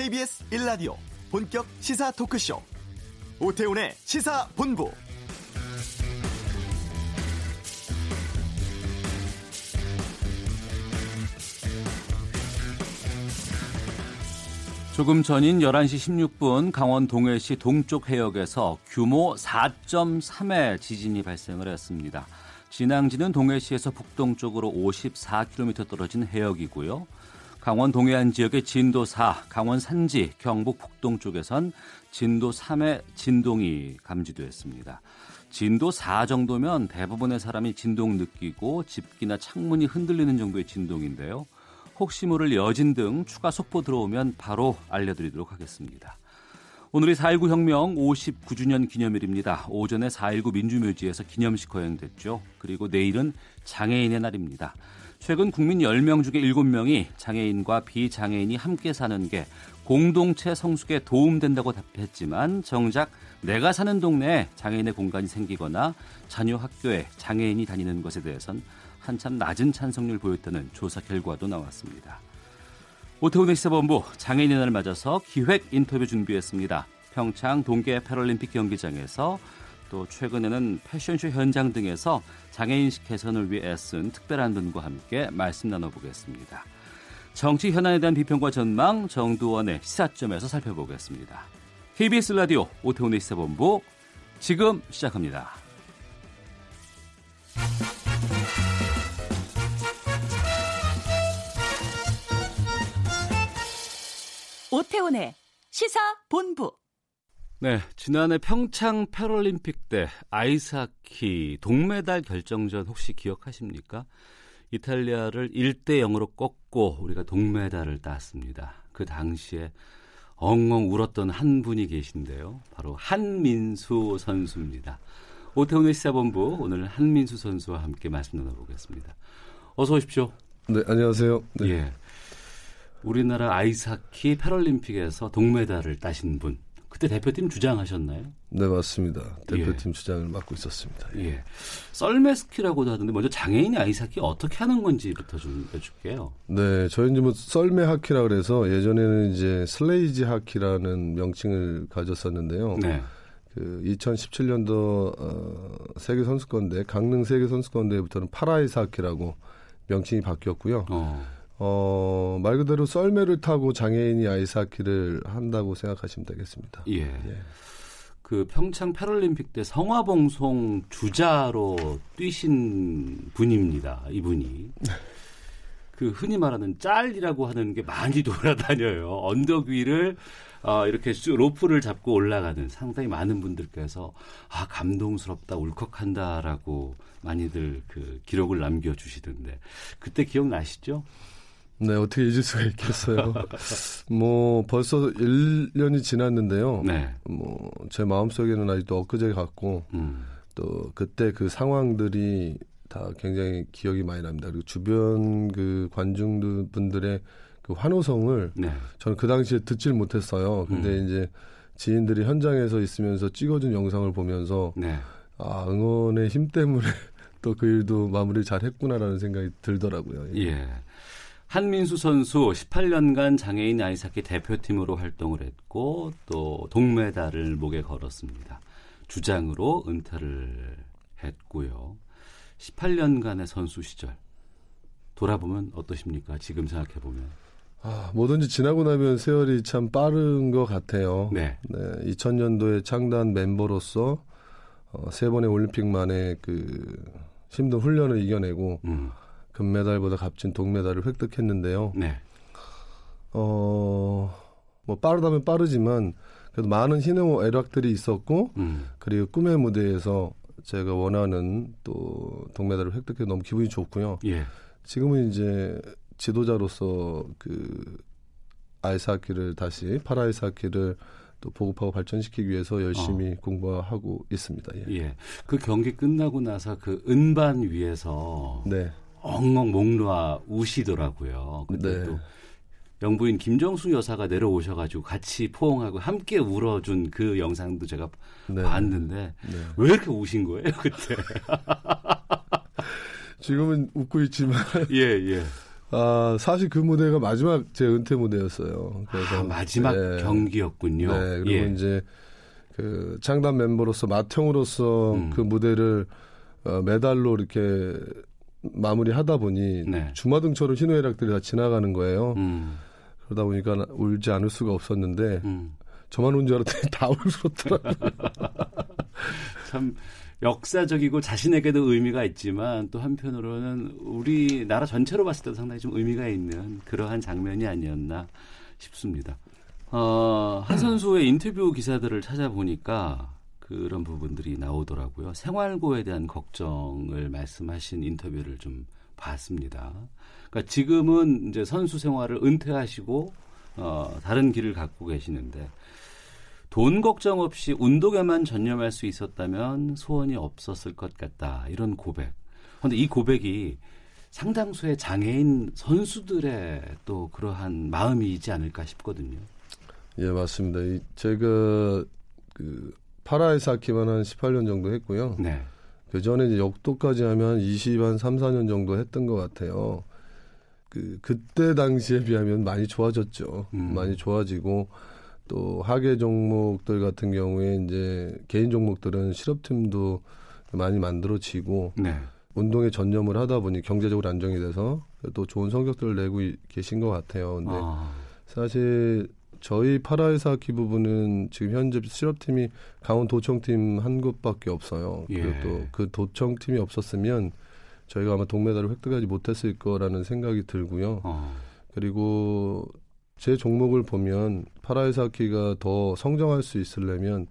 KBS 1라디오 본격 시사 토크쇼 오태훈의 시사본부 조금 전인 11시 16분 강원 동해시 동쪽 해역에서 규모 4.3의 지진이 발생을 했습니다. 진앙지는 동해시에서 북동쪽으로 54km 떨어진 해역이고요. 강원 동해안 지역의 진도 4, 강원 산지, 경북 북동 쪽에선 진도 3의 진동이 감지됐습니다. 진도 4 정도면 대부분의 사람이 진동 느끼고 집기나 창문이 흔들리는 정도의 진동인데요. 혹시 모를 여진 등 추가 속보 들어오면 바로 알려드리도록 하겠습니다. 오늘이 4.19 혁명 59주년 기념일입니다. 오전에 4.19 민주묘지에서 기념식 허행됐죠. 그리고 내일은 장애인의 날입니다. 최근 국민 10명 중에 7명이 장애인과 비장애인이 함께 사는 게 공동체 성숙에 도움된다고 답했지만 정작 내가 사는 동네에 장애인의 공간이 생기거나 자녀 학교에 장애인이 다니는 것에 대해선 한참 낮은 찬성률 보였다는 조사 결과도 나왔습니다. 오태훈의 시사본부 장애인의 날을 맞아서 기획 인터뷰 준비했습니다. 평창 동계 패럴림픽 경기장에서 또 최근에는 패션쇼 현장 등에서 장애인식 개선을 위해 애쓴 특별한 분과 함께 말씀 나눠보겠습니다. 정치 현안에 대한 비평과 전망 정두원의 시사점에서 살펴보겠습니다. KBS 라디오 오태훈의 시사본부 지금 시작합니다. 오태훈의 시사본부 네, 지난해 평창 패럴림픽 때 아이스하키 동메달 결정전 혹시 기억하십니까? 이탈리아를 1대 0으로 꺾고 우리가 동메달을 땄습니다. 그 당시에 엉엉 울었던 한 분이 계신데요. 바로 한민수 선수입니다. 오태훈의 시사본부 오늘 한민수 선수와 함께 말씀 나눠보겠습니다. 어서 오십시오. 네, 안녕하세요. 네. 예. 우리나라 아이스하키 패럴림픽에서 동메달을 따신 분. 그때 대표팀 주장하셨나요? 네, 맞습니다. 대표팀 예. 주장을 맡고 있었습니다. 예. 예. 썰매하키라고도 하던데 먼저 장애인이 아이스하키 어떻게 하는 건지부터 좀 여쭐게요. 네, 저희 이제 뭐 썰매 하키라 그래서 예전에는 이제 sledge hockey라는 명칭을 가졌었는데요. 네. 그 2017년도 어, 세계 선수권대 강릉 세계 선수권대회부터는 para ice hockey라고 명칭이 바뀌었고요. 어. 어, 말 그대로 썰매를 타고 장애인이 아이스하키를 한다고 생각하시면 되겠습니다. 예. 예. 그 평창 패럴림픽 때 성화봉송 주자로 뛰신 분입니다. 이분이. 그 흔히 말하는 짤이라고 하는 게 많이 돌아다녀요. 언덕 위를 어, 이렇게 로프를 잡고 올라가는 상당히 많은 분들께서 아 감동스럽다 울컥한다라고 많이들 그 기록을 남겨주시던데 그때 기억나시죠? 네, 어떻게 잊을 수가 있겠어요. 뭐, 벌써 1년이 지났는데요. 네. 뭐, 제 마음속에는 아직도 엊그제 같고, 음. 또, 그때 그 상황들이 다 굉장히 기억이 많이 납니다. 그리고 주변 그 관중분들의 그 환호성을 네. 저는 그 당시에 듣질 못했어요. 근데 음. 이제 지인들이 현장에서 있으면서 찍어준 영상을 보면서, 네. 아, 응원의 힘 때문에 또 그 일도 마무리 잘 했구나라는 생각이 들더라고요. 예. 예. 한민수 선수 18년간 장애인 아이스하키 대표팀으로 활동을 했고 또 동메달을 목에 걸었습니다. 주장으로 은퇴를 했고요. 18년간의 선수 시절 돌아보면 어떠십니까? 지금 생각해 보면. 아, 뭐든지 지나고 나면 세월이 참 빠른 것 같아요. 네. 네 2000년도에 창단 멤버로서 어, 세 번의 올림픽 만에 그 힘든 훈련을 이겨내고 음. 금메달보다 값진 동메달을 획득했는데요. 네. 어, 뭐 빠르다면 빠르지만 그래도 많은 희노 애락들이 있었고 음. 그리고 꿈의 무대에서 제가 원하는 또 동메달을 획득해 너무 기분이 좋고요. 예. 지금은 이제 지도자로서 그 아이스하키를 다시 파라아이스하키를 또 보급하고 발전시키기 위해서 열심히 어. 공부하고 있습니다. 예. 예. 그 경기 끝나고 나서 그 은반 위에서 네. 엉엉 목 놓아 우시더라고요. 근데 네. 또 영부인 김정수 여사가 내려오셔가지고 같이 포옹하고 함께 울어준 그 영상도 제가 네. 봤는데 네. 왜 이렇게 우신 거예요 그때? 지금은 웃고 있지만 예 예. 아, 사실 그 무대가 마지막 제 은퇴 무대였어요. 그래서 아, 마지막 네. 경기였군요. 네, 그리고 예. 이제 그 창단 멤버로서 맏형으로서 음. 그 무대를 어, 메달로 이렇게 마무리하다 보니 네. 주마등처럼 희노애락들이 다 지나가는 거예요. 음. 그러다 보니까 울지 않을 수가 없었는데 음. 저만 온 줄 알았더니 다 울었더라고요. 참 역사적이고 자신에게도 의미가 있지만 또 한편으로는 우리나라 전체로 봤을 때도 상당히 좀 의미가 있는 그러한 장면이 아니었나 싶습니다. 어, 한 선수의 인터뷰 기사들을 찾아보니까 그런 부분들이 나오더라고요. 생활고에 대한 걱정을 말씀하신 인터뷰를 좀 봤습니다. 그러니까 지금은 이제 선수 생활을 은퇴하시고 어, 다른 길을 갖고 계시는데 돈 걱정 없이 운동에만 전념할 수 있었다면 소원이 없었을 것 같다. 이런 고백. 그런데 이 고백이 상당수의 장애인 선수들의 또 그러한 마음이지 않을까 싶거든요. 예, 맞습니다. 제가 그 파라이사키만 한 18년 정도 했고요. 네. 그 전에 이제 역도까지 하면 20, 한 3, 4년 정도 했던 것 같아요. 그, 그때 당시에 비하면 많이 좋아졌죠. 음. 많이 좋아지고, 또 하계 종목들 같은 경우에 이제 개인 종목들은 실업팀도 많이 만들어지고 네. 운동에 전념을 하다 보니 경제적으로 안정이 돼서 또 좋은 성적들을 내고 계신 것 같아요. 근데 아. 사실 저희 파라아이스하키 부분은 지금 현재 실업팀이 강원 도청팀 한 곳밖에 없어요. 예. 그리고 또 그 도청팀이 없었으면 저희가 아마 동메달을 획득하지 못했을 거라는 생각이 들고요. 어. 그리고 제 종목을 보면 파라아이스하키가 더 성장할 수 있으려면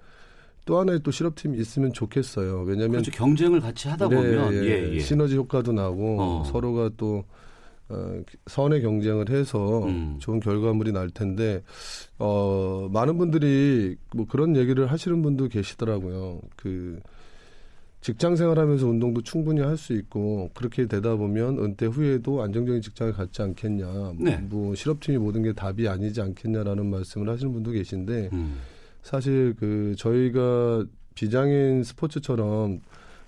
또 하나의 또 실업팀이 있으면 좋겠어요. 왜냐하면 그렇죠. 경쟁을 같이 하다 네, 보면 예, 예, 예. 시너지 효과도 나고 어. 서로가 또 어, 선의 경쟁을 해서 음. 좋은 결과물이 날 텐데 어, 많은 분들이 뭐 그런 얘기를 하시는 분도 계시더라고요. 그 직장 생활하면서 운동도 충분히 할 수 있고 그렇게 되다 보면 은퇴 후에도 안정적인 직장을 갖지 않겠냐. 네. 뭐 실업팀이 모든 게 답이 아니지 않겠냐라는 말씀을 하시는 분도 계신데 음. 사실 그 저희가 비장애인 스포츠처럼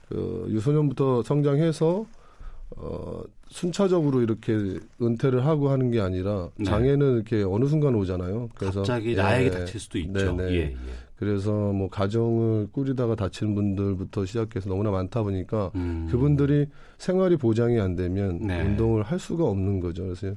그 유소년부터 성장해서 어 순차적으로 이렇게 은퇴를 하고 하는 게 아니라 네. 장애는 이렇게 어느 순간 오잖아요. 그래서 갑자기 나에게 예, 닥칠 수도 있죠. 네, 네. 예, 예. 그래서 뭐 가정을 꾸리다가 다치는 분들부터 시작해서 너무나 많다 보니까 음. 그분들이 생활이 보장이 안 되면 네. 운동을 할 수가 없는 거죠. 그래서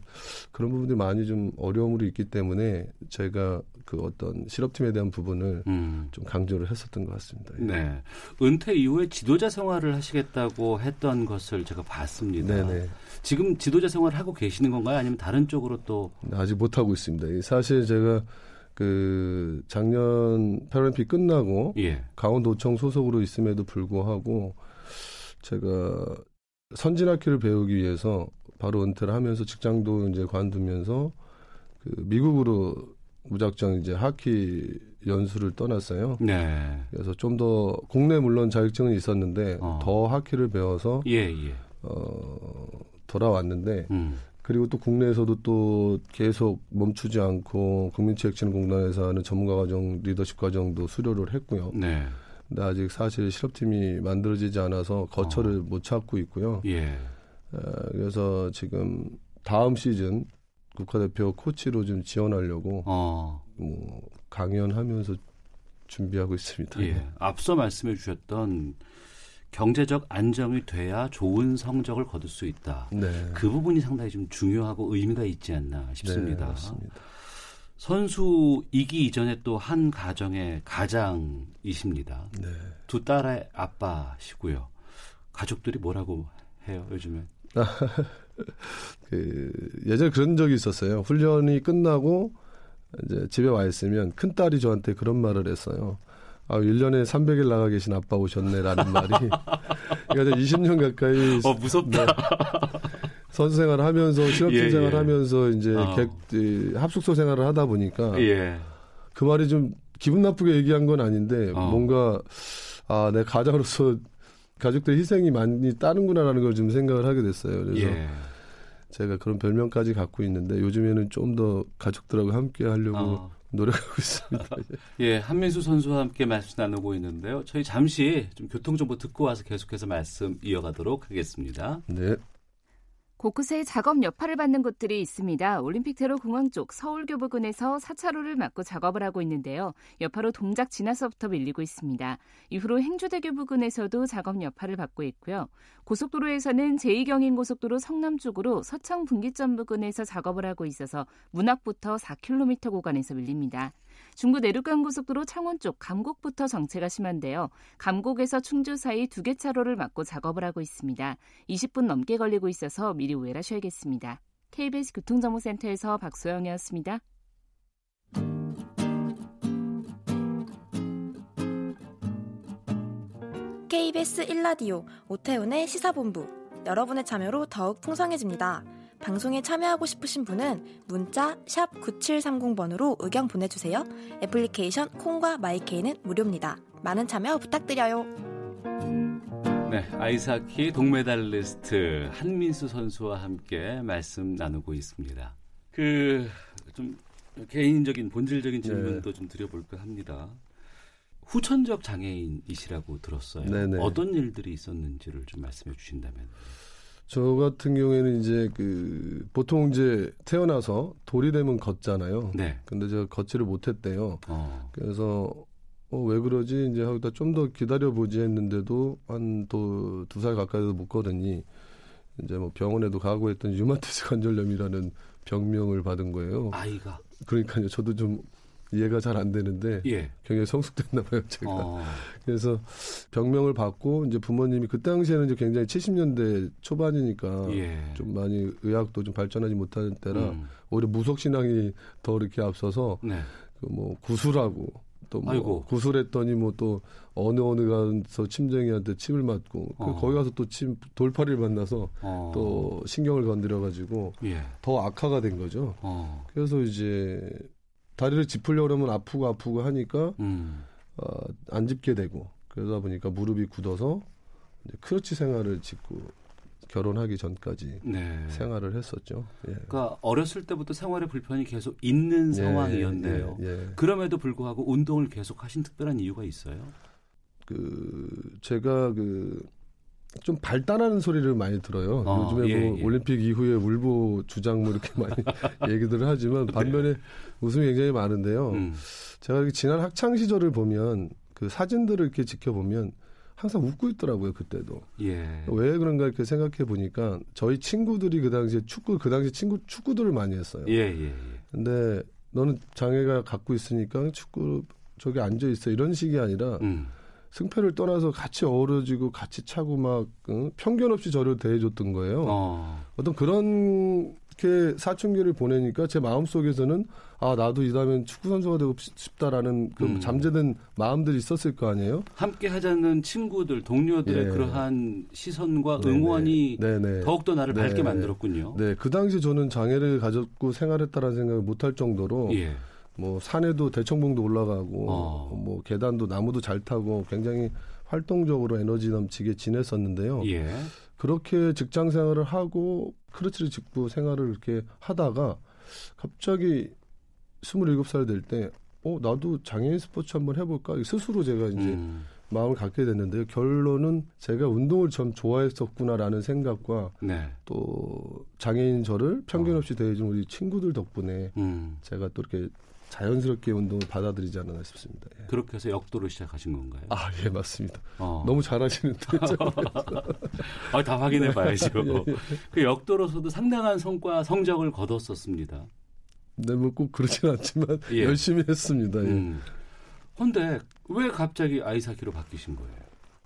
그런 부분들이 많이 좀 어려움으로 있기 때문에 제가 그 어떤 실업팀에 대한 부분을 음. 좀 강조를 했었던 것 같습니다. 예. 네. 은퇴 이후에 지도자 생활을 하시겠다고 했던 것을 제가 봤습니다. 네네. 지금 지도자 생활을 하고 계시는 건가요? 아니면 다른 쪽으로 또? 아직 못 하고 있습니다. 사실 제가 그 작년 패럴림픽 끝나고 예. 강원도청 소속으로 있음에도 불구하고 제가 선진학기를 배우기 위해서 바로 은퇴를 하면서 직장도 이제 관두면서 그 미국으로 무작정 이제 하키 연수를 떠났어요. 네. 그래서 좀 더 국내 물론 자격증은 있었는데 어. 더 하키를 배워서 예, 예. 어, 돌아왔는데 음. 그리고 또 국내에서도 또 계속 멈추지 않고 국민체육진흥공단에서 하는 전문가 과정, 리더십 과정도 수료를 했고요. 네. 근데 아직 사실 실업팀이 만들어지지 않아서 거처를 어. 못 찾고 있고요. 예. 어, 그래서 지금 다음 시즌 국가대표 코치로 좀 지원하려고 어. 뭐 강연하면서 준비하고 있습니다. 예. 앞서 말씀해 주셨던 경제적 안정이 돼야 좋은 성적을 거둘 수 있다. 네. 그 부분이 상당히 좀 중요하고 의미가 있지 않나 싶습니다. 네, 선수이기 이전에 또 한 가정의 가장이십니다. 네. 두 딸의 아빠시고요. 가족들이 뭐라고 해요, 요즘에? 그 예전에 그런 적이 있었어요. 훈련이 끝나고 이제 집에 와 있으면 큰 딸이 저한테 그런 말을 했어요. 아, 1년에 300일 나가 계신 아빠 오셨네라는 말이. 그러니까 20년 가까이. 어, 무섭다. 네, 선수 생활을 하면서, 실업팀 예, 생활을 예. 하면서 이제 어. 객, 합숙소 생활을 하다 보니까. 예. 그 말이 좀 기분 나쁘게 얘기한 건 아닌데, 어. 뭔가, 아, 내 가장으로서 가족들 희생이 많이 따는구나라는 걸 좀 생각을 하게 됐어요. 그래서. 예. 제가 그런 별명까지 갖고 있는데 요즘에는 좀 더 가족들하고 함께 하려고 어. 노력하고 있습니다. 예, 한민수 선수와 함께 말씀 나누고 있는데요. 저희 잠시 좀 교통 정보 듣고 와서 계속해서 말씀 이어가도록 하겠습니다. 네. 곳곳에 작업 여파를 받는 곳들이 있습니다. 올림픽대로 공항 쪽 서울교 부근에서 4차로를 막고 작업을 하고 있는데요. 여파로 동작 지나서부터 밀리고 있습니다. 이후로 행주대교 부근에서도 작업 여파를 받고 있고요. 고속도로에서는 제2경인 고속도로 성남 쪽으로 서창 분기점 부근에서 작업을 하고 있어서 문학부터 4km 구간에서 밀립니다. 중부 내륙간 고속도로 창원 쪽 감곡부터 정체가 심한데요. 감곡에서 충주 사이 두 개 차로를 막고 작업을 하고 있습니다. 20분 넘게 걸리고 있어서 미리 우회하셔야겠습니다. KBS 교통정보센터에서 박소영이었습니다. KBS 1라디오 오태훈의 시사본부 여러분의 참여로 더욱 풍성해집니다. 방송에 참여하고 싶으신 분은 문자 9730번으로 의견 보내주세요. 애플리케이션 콩과 마이케이는 무료입니다. 많은 참여 부탁드려요. 네, 아이스하키 동메달리스트 한민수 선수와 함께 말씀 나누고 있습니다. 그 좀 개인적인 본질적인 질문도 네. 좀 드려볼까 합니다. 후천적 장애인이시라고 들었어요. 네네. 어떤 일들이 있었는지를 좀 말씀해 주신다면. 저 같은 경우에는 이제 그 보통 이제 태어나서 돌이 되면 걷잖아요. 네. 근데 제가 걷지를 못했대요. 어. 그래서 어, 왜 그러지 이제 하다 좀더 기다려 보지 했는데도 한 또 두 살 가까이도 못 걷으니 이제 뭐 병원에도 가고 했던 유마티스 관절염이라는 병명을 받은 거예요. 아이가. 그러니까요. 저도 좀 이해가 잘 안 되는데 예. 굉장히 성숙됐나 봐요 제가. 어. 그래서 병명을 받고 이제 부모님이 그 당시에는 이제 굉장히 70년대 초반이니까 예. 좀 많이 의학도 좀 발전하지 못하는 때라 음. 오히려 무속 신앙이 더 이렇게 앞서서 네. 그뭐 구술하고 또뭐 구술했더니 뭐 또 어느 어느 가서 침쟁이한테 침을 맞고 그 어. 그 거기 가서 또 침 돌파리를 만나서 어. 또 신경을 건드려 가지고 예. 더 악화가 된 거죠. 어. 그래서 이제 다리를 짚으려고 하면 아프고 아프고 하니까 음. 어, 안 짚게 되고 그러다 보니까 무릎이 굳어서 이제 크러치 생활을 짓고 결혼하기 전까지 네. 생활을 했었죠. 예. 그러니까 어렸을 때부터 생활의 불편이 계속 있는 예, 상황이었네요. 예, 예, 그럼에도 불구하고 운동을 계속 하신 특별한 이유가 있어요? 그 제가 그 좀 발달하는 소리를 많이 들어요. 어, 요즘에 예, 뭐 예. 올림픽 이후에 울보 주장 뭐 이렇게 많이 얘기들을 하지만 네. 반면에 네. 웃음이 굉장히 많은데요. 음. 제가 지난 학창 시절을 보면 그 사진들을 이렇게 지켜보면 항상 웃고 있더라고요 그때도. 예. 왜 그런가 이렇게 생각해 보니까 저희 친구들이 그 당시에 축구 그 당시 친구 축구들을 많이 했어요. 예, 예, 예. 근데 너는 장애가 갖고 있으니까 축구 저기 앉아 있어 이런 식이 아니라 음. 승패를 떠나서 같이 어우러지고 같이 차고 막 응? 편견 없이 저를 대해줬던 거예요. 어. 어떤 그런 이렇게 사춘기를 보내니까 제 마음 속에서는 아 나도 이다음엔 축구 선수가 되고 싶다라는 그 음. 잠재된 마음들이 있었을 거 아니에요. 함께 하자는 친구들, 동료들의 예. 그러한 시선과 응원이 네네. 더욱더 나를 네. 밝게 만들었군요. 네, 그 당시 저는 장애를 가졌고 생활했다라는 생각을 못할 정도로 예. 뭐 산에도 대청봉도 올라가고 어. 뭐 계단도 나무도 잘 타고 굉장히 활동적으로 에너지 넘치게 지냈었는데요. 예. 그렇게 직장 생활을 하고 크러치를 짚고 생활을 이렇게 하다가 갑자기 27살 될 때, 어, 나도 장애인 스포츠 한번 해볼까? 스스로 제가 이제 음. 마음을 갖게 됐는데요. 결론은 제가 운동을 참 좋아했었구나라는 생각과 네. 또 장애인 저를 편견 없이 대해준 우리 친구들 덕분에 음. 제가 또 이렇게 자연스럽게 운동을 받아들이지 않았나 싶습니다. 예. 그렇게 해서 역도를 시작하신 건가요? 아, 예, 맞습니다. 어. 너무 잘하시는데. 아, 다 확인해 봐야죠. 예, 예. 그 역도로서도 상당한 성과, 성적을 거뒀었습니다. 네, 뭐 꼭 그렇진 않지만 예. 열심히 했습니다. 예. 음. 근데 왜 갑자기 아이스하키로 바뀌신 거예요?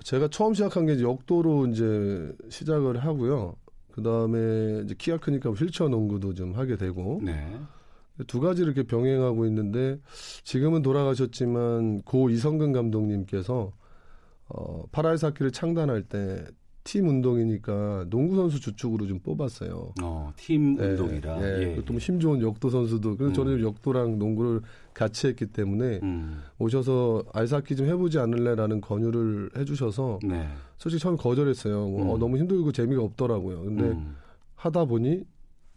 제가 처음 시작한 게 이제 역도로 이제 시작을 하고요. 그 다음에 이제 키가 크니까 휠체어 농구도 좀 하게 되고. 네. 두 가지를 이렇게 병행하고 있는데 지금은 돌아가셨지만 고 이성근 감독님께서 어, 파라이사키를 창단할 때 팀 운동이니까 농구 선수 주축으로 좀 뽑았어요. 어, 팀 네, 운동이라. 예. 예. 또힘 좋은 역도 선수도. 그래서 음. 저는 역도랑 농구를 같이 했기 때문에 음. 오셔서 아이스하키 좀 해보지 않을래라는 권유를 해주셔서 네. 솔직히 처음에 거절했어요. 뭐, 어, 음. 어, 너무 힘들고 재미가 없더라고요. 근데 음. 하다 보니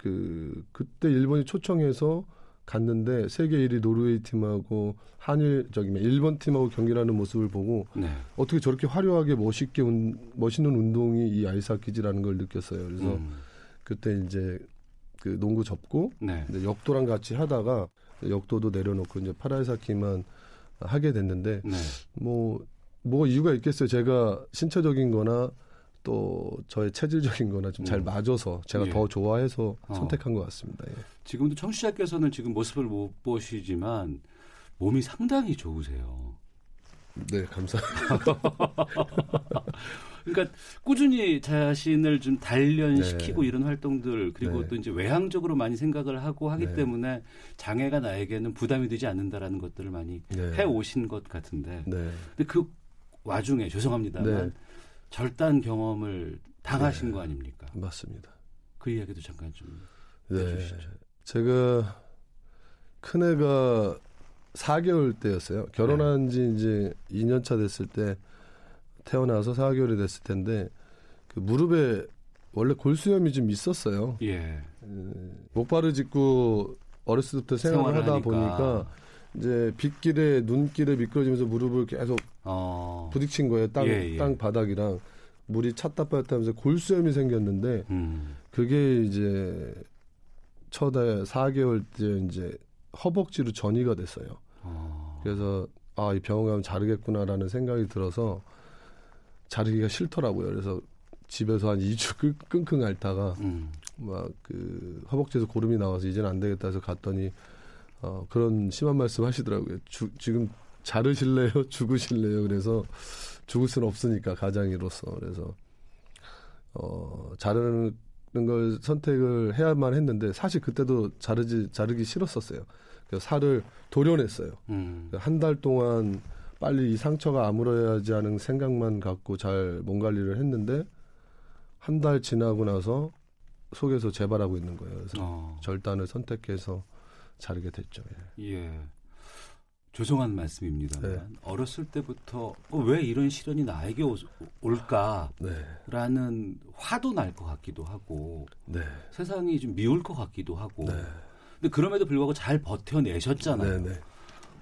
그 그때 일본이 초청해서 갔는데 세계 1위 노르웨이 팀하고 한일 저기 일본 팀하고 경기를 하는 모습을 보고 네. 어떻게 저렇게 화려하게 멋있게 운, 멋있는 운동이 이 아이스하키지라는 걸 느꼈어요. 그래서 음. 그때 이제 그 농구 접고 네. 역도랑 같이 하다가 역도도 내려놓고 이제 파라이사키만 하게 됐는데 네. 뭐, 뭐 이유가 있겠어요. 제가 신체적인 거나 또 저의 체질적인 거나 좀잘 음. 맞아서 제가 예. 더 좋아해서 어. 선택한 것 같습니다. 예. 지금도 청취자께서는 지금 모습을 못 보시지만 몸이 상당히 좋으세요. 네, 감사합니다. 그러니까 꾸준히 자신을 좀 단련시키고 네. 이런 활동들 그리고 네. 또 이제 외향적으로 많이 생각을 하고 하기 네. 때문에 장애가 나에게는 부담이 되지 않는다라는 것들을 많이 네. 해 오신 것 같은데. 네. 근데 그 와중에 죄송합니다만 네. 절단 경험을 당하신 거 아닙니까? 맞습니다. 그 이야기도 잠깐 좀 해주시죠. 제가 큰애가 4개월 때였어요. 결혼한 지 이제 2년 차 됐을 때 태어나서 4개월이 됐을 텐데 그 무릎에 원래 골수염이 좀 있었어요. 예. 목발을 짚고 어렸을 때부터 생활을 하다 하니까. 보니까 이제 빗길에 눈길에 미끄러지면서 무릎을 계속 어. 부딪힌 거예요. 땅, 예, 예. 땅 바닥이랑 물이 찼다 빠졌다 하면서 골수염이 생겼는데 음. 그게 이제 첫 4개월 때 이제 허벅지로 전이가 됐어요. 어. 그래서 아, 이 병원 가면 자르겠구나라는 생각이 들어서 자르기가 싫더라고요. 그래서 집에서 한 2주 끙끙 앓다가 음. 막그 허벅지에서 고름이 나와서 이제는 안 되겠다 해서 갔더니 어 그런 심한 말씀 하시더라고요. 주, 지금 자르실래요? 죽으실래요? 그래서 죽을 수는 없으니까 가장이로서 그래서 어 자르는 걸 선택을 해야만 했는데 사실 그때도 자르지 자르기 싫었었어요. 그래서 살을 도려냈어요. 음. 한달 동안 빨리 이 상처가 아물어야지 하는 생각만 갖고 잘 몸 관리를 했는데 한 달 지나고 나서 속에서 재발하고 있는 거예요. 그래서 어. 절단을 선택해서 자르게 됐죠. 예. 예. 죄송한 말씀입니다만 네. 어렸을 때부터 어, 왜 이런 시련이 나에게 오, 올까라는 네. 화도 날 것 같기도 하고 네. 세상이 좀 미울 것 같기도 하고 네. 근데 그럼에도 불구하고 잘 버텨내셨잖아요. 네, 네.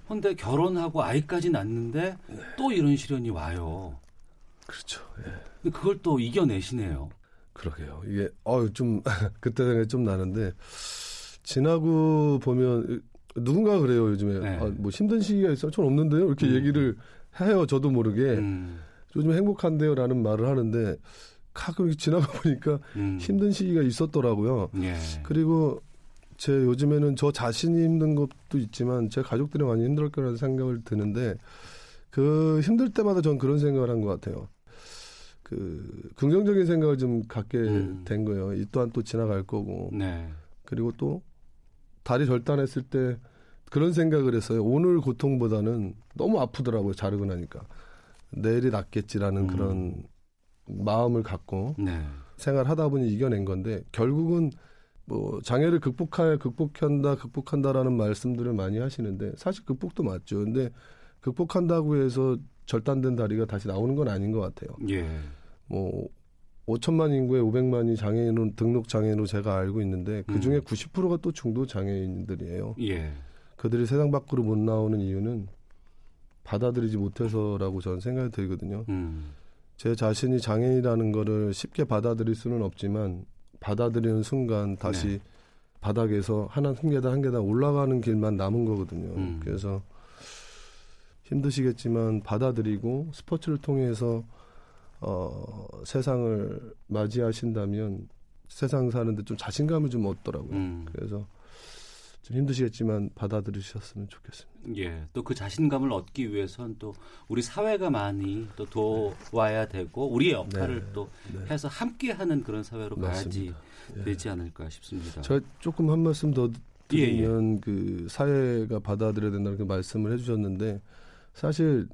근데 결혼하고 아이까지 낳는데 네. 또 이런 시련이 와요. 그렇죠. 예. 근데 그걸 또 이겨내시네요. 그러게요. 이게 어좀 그때 생각이 좀 나는데 지나고 보면 누군가 그래요 요즘에 네. 아, 뭐 힘든 시기가 있어요. 전 없는데요. 이렇게 음. 얘기를 해요. 저도 모르게 음. 요즘 행복한데요라는 말을 하는데 가끔 지나가 보니까 음. 힘든 시기가 있었더라고요. 예. 그리고 제 요즘에는 저 자신이 힘든 것도 있지만 제 가족들이 많이 힘들 거라는 생각을 드는데 그 힘들 때마다 전 그런 생각을 한 것 같아요. 그 긍정적인 생각을 좀 갖게 음. 된 거예요. 이 또한 또 지나갈 거고. 네. 그리고 또 다리 절단했을 때 그런 생각을 했어요. 오늘 고통보다는 너무 아프더라고요. 자르고 나니까. 내일이 낫겠지라는 음. 그런 마음을 갖고 네. 생활하다 보니 이겨낸 건데 결국은 뭐 장애를 극복할 극복한다 극복한다라는 말씀들을 많이 하시는데 사실 극복도 맞죠. 근데 극복한다고 해서 절단된 다리가 다시 나오는 건 아닌 것 같아요. 예. 뭐 5천만 인구에 500만이 장애인으로 등록 장애인으로 제가 알고 있는데 그 중에 음. 90%가 또 중도 장애인들이에요. 예. 그들이 세상 밖으로 못 나오는 이유는 받아들이지 못해서라고 저는 생각이 들거든요. 음. 제 자신이 장애인이라는 거를 쉽게 받아들일 수는 없지만 받아들이는 순간 다시 네. 바닥에서 하나 한 계단 한 계단 올라가는 길만 남은 거거든요. 음. 그래서 힘드시겠지만 받아들이고 스포츠를 통해서 어, 세상을 맞이하신다면 세상 사는데 좀 자신감을 좀 얻더라고요. 음. 그래서 좀 힘드시겠지만 받아들이셨으면 좋겠습니다. 예, 또 그 자신감을 얻기 위해선 또 우리 사회가 많이 또 도와야 되고 우리의 역할을 네. 또 네. 해서 함께하는 그런 사회로 맞습니다. 가야지 예. 되지 않을까 싶습니다. 저 조금 한 말씀 더 드리면 예, 예. 그 사회가 받아들여야 된다는 그 말씀을 해주셨는데 사실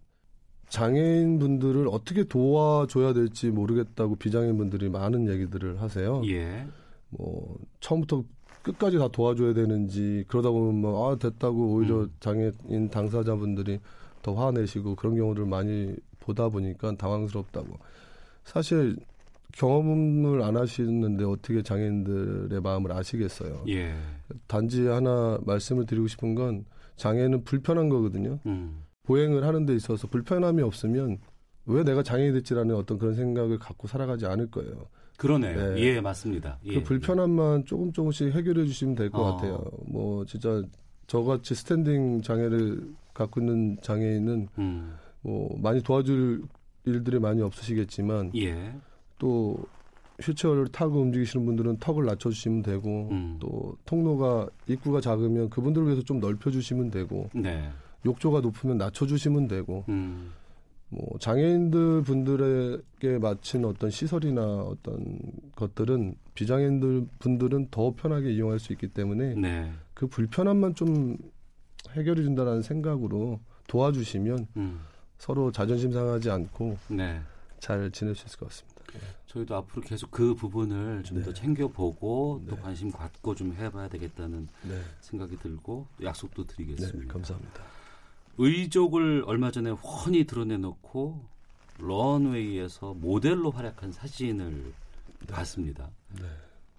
장애인 분들을 어떻게 도와줘야 될지 모르겠다고 비장애인 분들이 많은 얘기들을 하세요. 예. 뭐 처음부터 끝까지 다 도와줘야 되는지 그러다 보면 뭐 아 됐다고 오히려 음. 장애인 당사자분들이 더 화내시고 그런 경우를 많이 보다 보니까 당황스럽다고 사실 경험을 안 하시는데 어떻게 장애인들의 마음을 아시겠어요. 예. 단지 하나 말씀을 드리고 싶은 건 장애는 불편한 거거든요. 음. 보행을 하는 데 있어서 불편함이 없으면 왜 내가 장애인이 됐지라는 어떤 그런 생각을 갖고 살아가지 않을 거예요. 그러네요. 네. 예, 맞습니다. 예, 그 불편함만 조금 조금씩 해결해 주시면 될것 어. 같아요. 뭐 진짜 저같이 스탠딩 장애를 갖고 있는 장애인은 음. 뭐 많이 도와줄 일들이 많이 없으시겠지만 예. 또 휠체어를 타고 움직이시는 분들은 턱을 낮춰주시면 되고 음. 또 통로가 입구가 작으면 그분들을 위해서 좀 넓혀주시면 되고 네. 욕조가 높으면 낮춰주시면 되고 음. 뭐 장애인들 분들에게 마친 어떤 시설이나 어떤 것들은 비장애인들 분들은 더 편하게 이용할 수 있기 때문에 네. 그 불편함만 좀 해결해 준다라는 생각으로 도와주시면 음. 서로 자존심 상하지 않고 네. 잘 지낼 수 있을 것 같습니다. 네. 저희도 앞으로 계속 그 부분을 좀더 네. 챙겨보고 또 네. 관심 갖고 좀 해봐야 되겠다는 네. 생각이 들고 약속도 드리겠습니다. 감사합니다. 의족을 얼마 전에 훤히 드러내놓고 런웨이에서 모델로 활약한 사진을 봤습니다.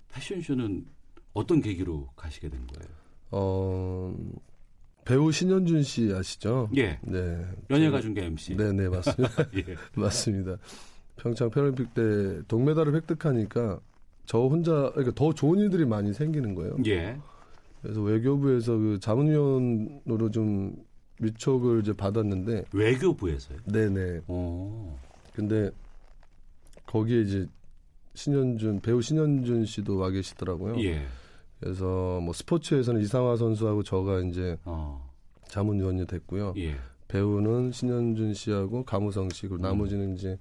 패션쇼는 어떤 계기로 가시게 된 거예요? 어, 배우 신현준 씨 아시죠? 예. 네. 연예가 중계 MC. 네, 네, 맞습니다. 예. 맞습니다. 평창 패럴림픽 때 동메달을 획득하니까 저 혼자 그러니까 더 좋은 일들이 많이 생기는 거예요. 예. 그래서 외교부에서 그 자문위원으로 좀 위촉을 이제 받았는데 외교부에서요? 네네. 오. 근데 거기에 이제 신현준 배우 신현준 씨도 와 계시더라고요. 예. 그래서 뭐 스포츠에서는 이상화 선수하고 저가 이제 어. 자문위원이 됐고요. 예. 배우는 신현준 씨하고 가무성 씨 그리고 음. 나머지는 이제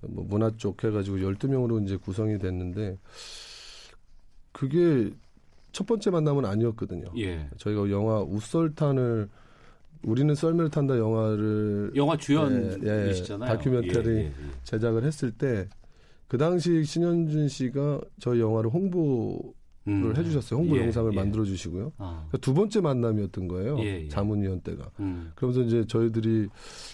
뭐 문화 쪽 해가지고 12명으로 이제 구성이 됐는데 그게 첫 번째 만남은 아니었거든요. 예. 저희가 영화 우설탄을 우리는 썰매를 탄다 영화를 영화 주연이시잖아요. 예, 예, 다큐멘터리 예, 예, 예. 제작을 했을 때 그 당시 신현준 씨가 저희 영화를 홍보 음. 해주셨어요. 홍보 예, 영상을 예. 만들어 주시고요. 아. 그러니까 두 번째 만남이었던 거예요. 예, 예. 자문위원 때가. 음. 그러면서 이제 저희들이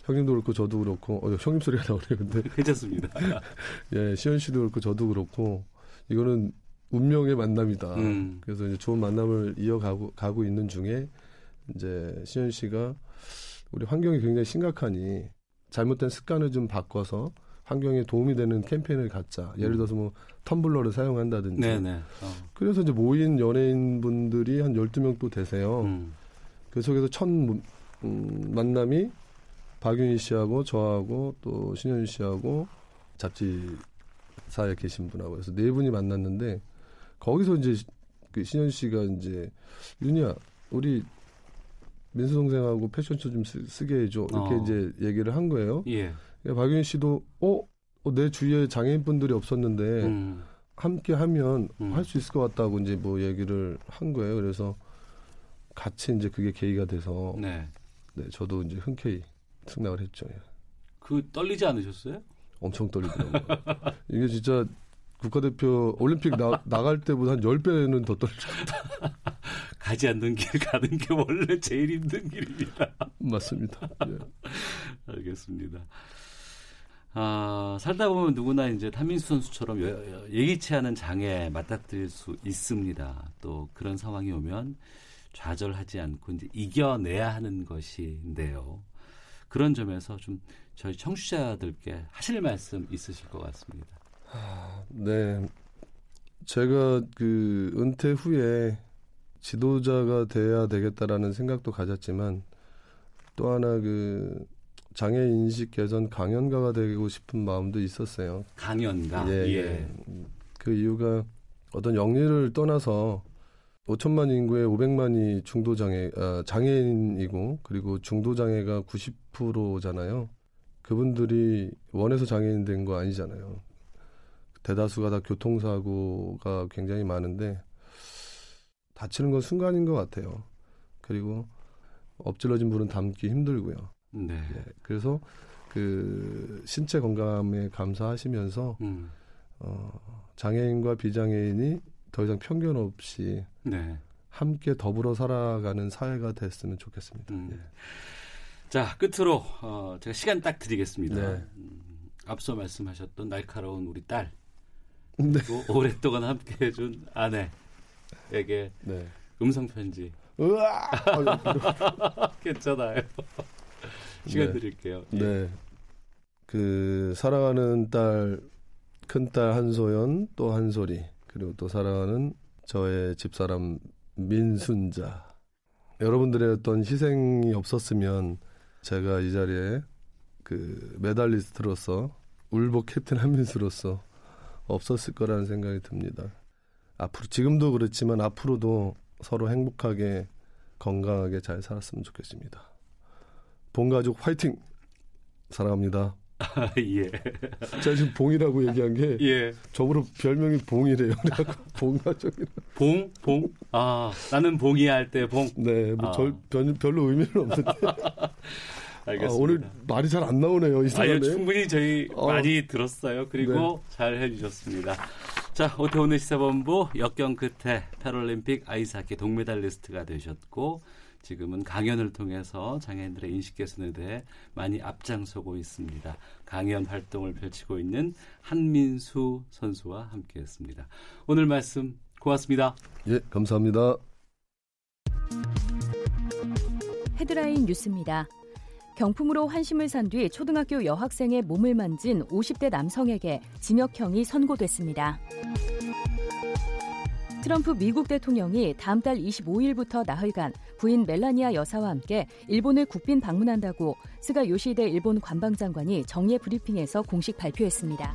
형님도 그렇고 저도 그렇고 어, 형님 소리가 나오네요. 근데 괜찮습니다. 예, 시현 씨도 그렇고 저도 그렇고 이거는 운명의 만남이다. 음. 그래서 이제 좋은 만남을 이어가고 가고 있는 중에 이제 시현 씨가 우리 환경이 굉장히 심각하니 잘못된 습관을 좀 바꿔서 환경에 도움이 되는 캠페인을 갖자. 예를 들어서 뭐 텀블러를 사용한다든지. 네네. 어. 그래서 이제 모인 연예인분들이 한 12명 또 되세요. 음. 그 속에서 첫 음, 만남이 박윤희 씨하고 저하고 또 신현희 씨하고 잡지사에 계신 분하고 해서 네 분이 만났는데 거기서 이제 그 신현 씨가 이제 윤희야 우리 민수 동생하고 패션쇼 좀 쓰, 게 해줘 이렇게 어. 이제 얘기를 한 거예요. 예. 예, 박윤희 씨도 어, 어, 내 주위에 장애인 분들이 없었는데 음. 함께 하면 음. 할수 있을 것 같다고 이제 뭐 얘기를 한 거예요. 그래서 같이 이제 그게 계기가 돼서 네, 네 저도 이제 흔쾌히 승낙을 했죠. 예. 그 떨리지 않으셨어요? 엄청 떨리더라고요. 이게 진짜 국가대표 올림픽 나, 나갈 때보다 한 10배는 더 떨리죠. 가지 않는 길 가는 게 원래 제일 힘든 길입니다. 맞습니다. 예. 알겠습니다. 아, 살다 보면 누구나 이제 타민수 선수처럼 예기치 않은 장애에 맞닥뜨릴 수 있습니다. 또 그런 상황이 오면 좌절하지 않고 이제 이겨내야 하는 것인데요. 그런 점에서 좀 저희 청취자들께 하실 말씀 있으실 것 같습니다. 네. 제가 그 은퇴 후에 지도자가 돼야 되겠다라는 생각도 가졌지만 또 하나 그 장애 인식 개선 강연가가 되고 싶은 마음도 있었어요. 강연가. 예, 예. 예. 그 이유가 어떤 영리를 떠나서 5천만 인구의 500만이 중도 장애 아, 장애인이고 그리고 중도 장애가 90%잖아요. 그분들이 원해서 장애인 된 거 아니잖아요. 대다수가 다 교통사고가 굉장히 많은데 다치는 건 순간인 것 같아요. 그리고 엎질러진 물은 담기 힘들고요. 네. 예, 그래서 그 신체 건강에 감사하시면서 음. 어, 장애인과 비장애인이 더 이상 편견 없이 네. 함께 더불어 살아가는 사회가 됐으면 좋겠습니다. 음. 예. 자 끝으로 어, 제가 시간 딱 드리겠습니다. 네. 음, 앞서 말씀하셨던 날카로운 우리 딸 네. 오랫동안 함께 해준 아내에게 네. 음성 편지. 으아! 괜찮아요. 시간 네. 드릴게요. 예. 네. 그 사랑하는 딸 큰딸 한소연 또 한소리 그리고 또 사랑하는 저의 집사람 민순자 여러분들의 어떤 희생이 없었으면 제가 이 자리에 그 메달리스트로서 울보 캡틴 한민수로서 없었을 거라는 생각이 듭니다. 앞으로 지금도 그렇지만 앞으로도 서로 행복하게 건강하게 잘 살았으면 좋겠습니다. 본가족 화이팅! 사랑합니다. 예. 제가 지금 봉이라고 얘기한 게 예. 저보로 별명이 봉이래요. 봉가족이 봉? 봉? 아 나는 봉이 할 때 봉. 네, 뭐 아. 절, 별, 별로 의미는 없는데. 알겠습니다. 아, 오늘 말이 잘 안 나오네요. 이 시간에. 아니, 충분히 저희 어. 많이 들었어요. 그리고 네. 잘 해주셨습니다. 자, 오태훈의 시사본부 역경 끝에 패럴림픽 아이스하키 동메달리스트가 되셨고 지금은 강연을 통해서 장애인들의 인식 개선에 대해 많이 앞장서고 있습니다. 강연 활동을 펼치고 있는 한민수 선수와 함께했습니다. 오늘 말씀 고맙습니다. 예, 감사합니다. 헤드라인 뉴스입니다. 경품으로 환심을 산 뒤 초등학교 여학생의 몸을 만진 50대 남성에게 징역형이 선고됐습니다. 트럼프 미국 대통령이 다음 달 25일부터 나흘간 부인 멜라니아 여사와 함께 일본을 국빈 방문한다고 스가 요시히데 일본 관방장관이 정례 브리핑에서 공식 발표했습니다.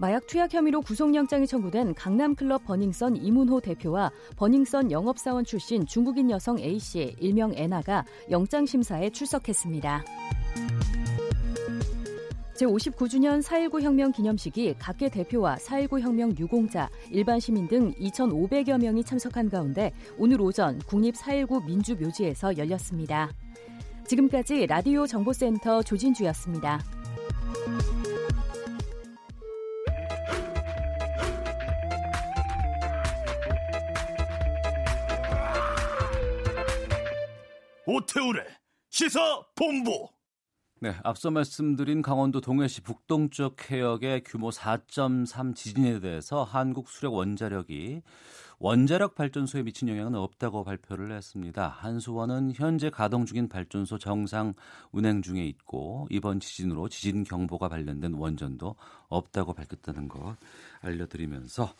마약 투약 혐의로 구속영장이 청구된 강남클럽 버닝썬 이문호 대표와 버닝썬 영업사원 출신 중국인 여성 A씨, 일명 애나가 영장심사에 출석했습니다. 제59주년 4.19 혁명 기념식이 각계 대표와 4.19 혁명 유공자, 일반 시민 등 2,500여 명이 참석한 가운데 오늘 오전 국립 4.19 민주묘지에서 열렸습니다. 지금까지 라디오 정보센터 조진주였습니다. 오태우래 시사 본부 네, 앞서 말씀드린 강원도 동해시 북동쪽 해역의 규모 4.3 지진에 대해서 한국 수력 원자력이 원자력 발전소에 미친 영향은 없다고 발표를 했습니다. 한수원은 현재 가동 중인 발전소 정상 운행 중에 있고 이번 지진으로 지진 경보가 발령된 원전도 없다고 밝혔다는 것 알려드리면서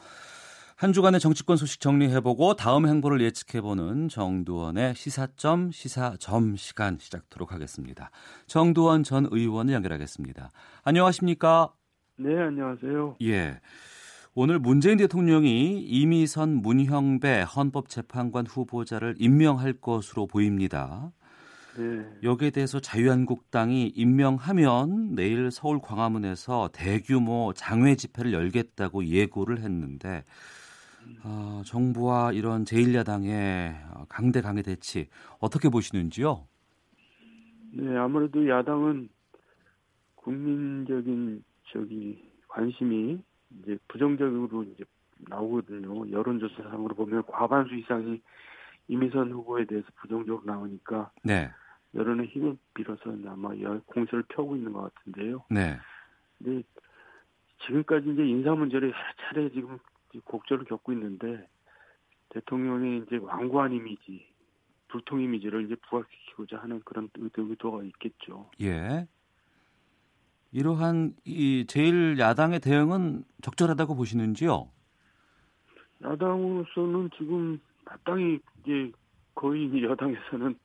한 주간의 정치권 소식 정리해보고 다음 행보를 예측해보는 정두원의 시사점 시사점 시간 시작하도록 하겠습니다. 정두원 전 의원을 연결하겠습니다. 안녕하십니까? 네, 안녕하세요. 예. 오늘 문재인 대통령이 이미선 문형배 헌법재판관 후보자를 임명할 것으로 보입니다. 네. 여기에 대해서 자유한국당이 임명하면 내일 서울 광화문에서 대규모 장외 집회를 열겠다고 예고를 했는데 어, 정부와 이런 제1야당의 강대 강의 대치 어떻게 보시는지요? 네, 아무래도 야당은 국민적인 저기 관심이 이제 부정적으로 이제 나오거든요. 여론조사상으로 보면 과반수 이상이 이미선 후보에 대해서 부정적으로 나오니까 네. 여론의 힘을 빌어서 아마 공세를 펴고 있는 것 같은데요. 네. 근데 지금까지 이제 인사 문제를 여러 차례 지금 곡절을 겪고 있는데 대통령의 이제 완고한 이미지, 불통 이미지를 이제 부각시키고자 하는 그런 의도 가 있겠죠. 예. 이러한 이 제일 야당의 대응은 적절하다고 보시는지요? 야당으로서는 지금 마땅히 이제 거의 여당에서는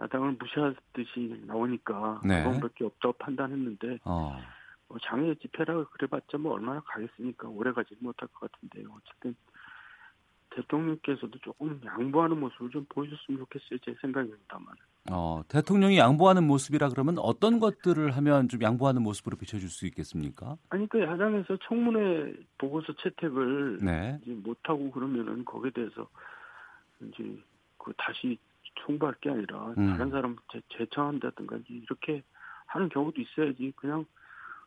야당을 무시하듯이 나오니까 네. 그것밖에 없다고 판단했는데 어. 뭐 장애 집회라고 그래봤자 뭐 얼마나 가겠습니까? 오래 가지 못할 것 같은데요. 어쨌든 대통령께서도 조금 양보하는 모습을 좀 보여줬으면 좋겠어요. 제 생각입니다만. 어, 대통령이 양보하는 모습이라 그러면 어떤 것들을 하면 좀 양보하는 모습으로 비춰줄 수 있겠습니까? 아니, 그 야당에서 청문회 보고서 채택을 네. 이제 못하고 그러면은 거기에 대해서 이제 그 다시 총부할 게 아니라 음. 다른 사람 재, 재청한다든가 이렇게 하는 경우도 있어야지 그냥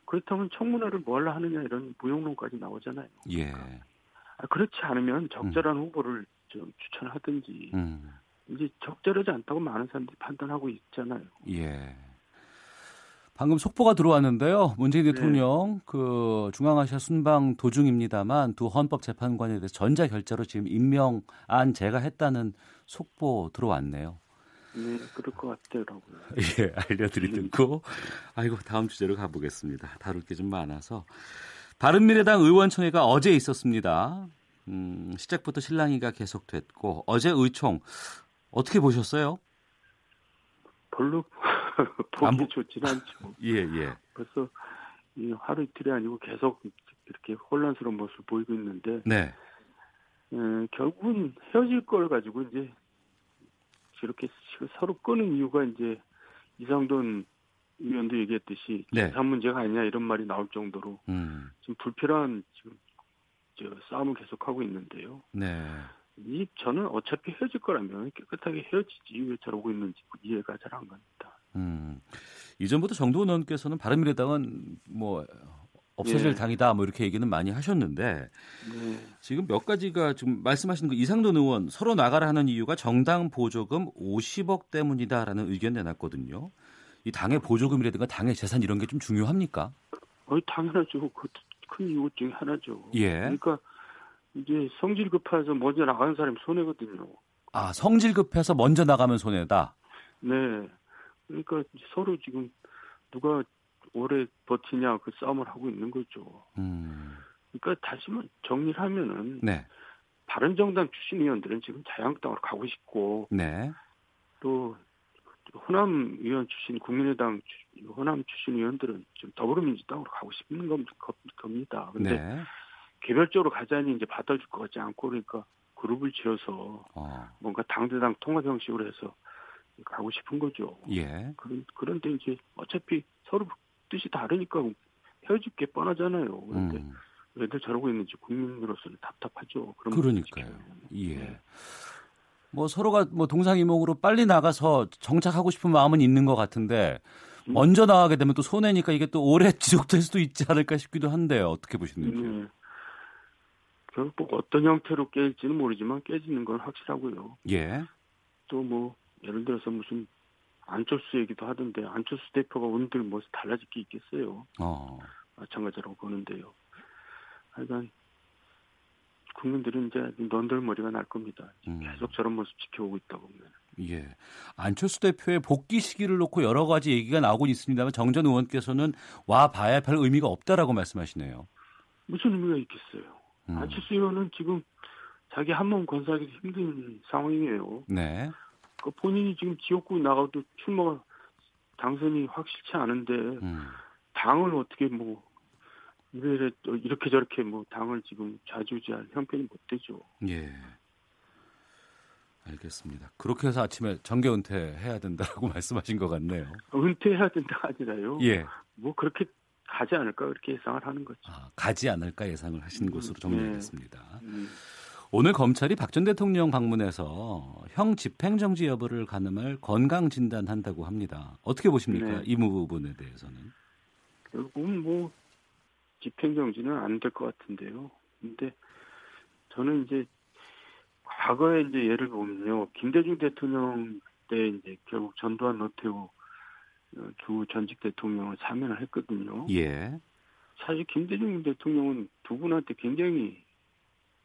그렇다면 청문회를 뭘 하느냐 이런 무용론까지 나오잖아요. 예. 아, 그렇지 않으면 적절한 음. 후보를 좀 추천하든지 음. 이제 적절하지 않다고 많은 사람들이 판단하고 있잖아요. 예. 방금 속보가 들어왔는데요. 문재인 네. 대통령 네. 그 중앙아시아 순방 도중입니다만 두 헌법재판관에 대해서 전자 결자로 지금 임명안 제가 했다는 속보 들어왔네요. 네, 그럴 것 같더라고요. 예, 알려드리 듣고 아이고 다음 주제로 가보겠습니다. 다룰 게 좀 많아서 바른미래당 의원총회가 어제 있었습니다. 음, 시작부터 실랑이가 계속됐고 어제 의총 어떻게 보셨어요? 별로 보기 좋지는 않죠. 예, 예. 벌써 이 하루 이틀이 아니고 계속 이렇게 혼란스러운 모습을 보이고 있는데 네. 에, 결국은 헤어질 걸 가지고 이제 저렇게 서로 끄는 이유가 이제 이상돈 의원도 얘기했듯이 네. 재산 문제가 아니냐 이런 말이 나올 정도로 음. 지금 불필요한 지금 저 싸움을 계속하고 있는데요. 네. 이 저는 어차피 헤어질 거라면 깨끗하게 헤어지지 왜 저러고 있는지 이해가 잘 안 갑니다. 음. 이전부터 정도원 의원께서는 바른미래당은 뭐 없어질 네. 당이다 뭐 이렇게 얘기는 많이 하셨는데 네. 지금 몇 가지가 지금 말씀하신 그 이상돈 의원 서로 나가라 하는 이유가 정당 보조금 50억 때문이다라는 의견 내놨거든요. 이 당의 보조금이라든가 당의 재산 이런 게 좀 중요합니까? 어, 당연하죠. 그큰 이유 중에 하나죠. 예. 그러니까 이제 성질 급해서 먼저 나가는 사람이 손해거든요. 아, 성질 급해서 먼저 나가면 손해다. 네. 그러니까 서로 지금 누가 오래 버티냐 그 싸움을 하고 있는 거죠. 음. 그러니까 다시 만 정리를 하면은 네. 바른 정당 출신 의원들은 지금 자유한국당으로 가고 싶고 네. 또 호남 의원 출신 국민의당 호남 출신 의원들은 지금 더불어민주당으로 가고 싶은 겁니다. 근데 네. 개별적으로 가자니 이제 받아줄 것 같지 않고 그러니까 그룹을 지어서 어. 뭔가 당대당 통합 형식으로 해서 가고 싶은 거죠. 예. 그런 그런데 이제 어차피 서로 뜻이 다르니까 헤어질 게 뻔하잖아요. 그런데 음. 왜들 저러고 있는지 국민으로서는 답답하죠. 그러니까요. 예. 네. 뭐 서로가 뭐 동상이몽으로 빨리 나가서 정착하고 싶은 마음은 있는 것 같은데 음. 먼저 나가게 되면 또 손해니까 이게 또 오래 지속될 수도 있지 않을까 싶기도 한데요. 어떻게 보시는지. 네. 결국 어떤 형태로 깨질지는 모르지만 깨지는 건 확실하고요. 예. 또 뭐 예를 들어서 무슨 안철수 얘기도 하던데 안철수 대표가 온들 뭐 달라질 게 있겠어요. 어. 마찬가지라고 보는데요. 하여간 국민들은 이제 넌덜머리가 날 겁니다. 음. 계속 저런 모습 지켜보고 있다 보면. 예. 안철수 대표의 복귀 시기를 놓고 여러 가지 얘기가 나오고 있습니다만 정 전 의원께서는 와 봐야 별 의미가 없다라고 말씀하시네요. 무슨 의미가 있겠어요. 음. 안철수 의원은 지금 자기 한 몸 건사하기 힘든 상황이에요. 네. 그 본인이 지금 지역구 나가도 출마 당선이 확실치 않은데 음. 당을 어떻게 뭐 이래 이렇게 저렇게 뭐 당을 지금 좌지우지할 형편이 못 되죠. 예. 알겠습니다. 그렇게 해서 아침에 정계 은퇴해야 된다고 말씀하신 것 같네요. 은퇴해야 된다 아니라요. 예. 뭐 그렇게 가지 않을까 그렇게 예상을 하는 거죠. 아, 가지 않을까 예상을 하신 음, 것으로 정리하겠습니다. 네. 음. 오늘 검찰이 박 전 대통령 방문해서 형 집행정지 여부를 가늠할 건강 진단한다고 합니다. 어떻게 보십니까? 네. 이 부분에 대해서는? 결국은 뭐 집행정지는 안 될 것 같은데요. 근데 저는 이제 과거에 이제 예를 보면요. 김대중 대통령 때 이제 결국 전두환 노태우 두 전직 대통령을 사면을 했거든요. 예. 사실 김대중 대통령은 두 분한테 굉장히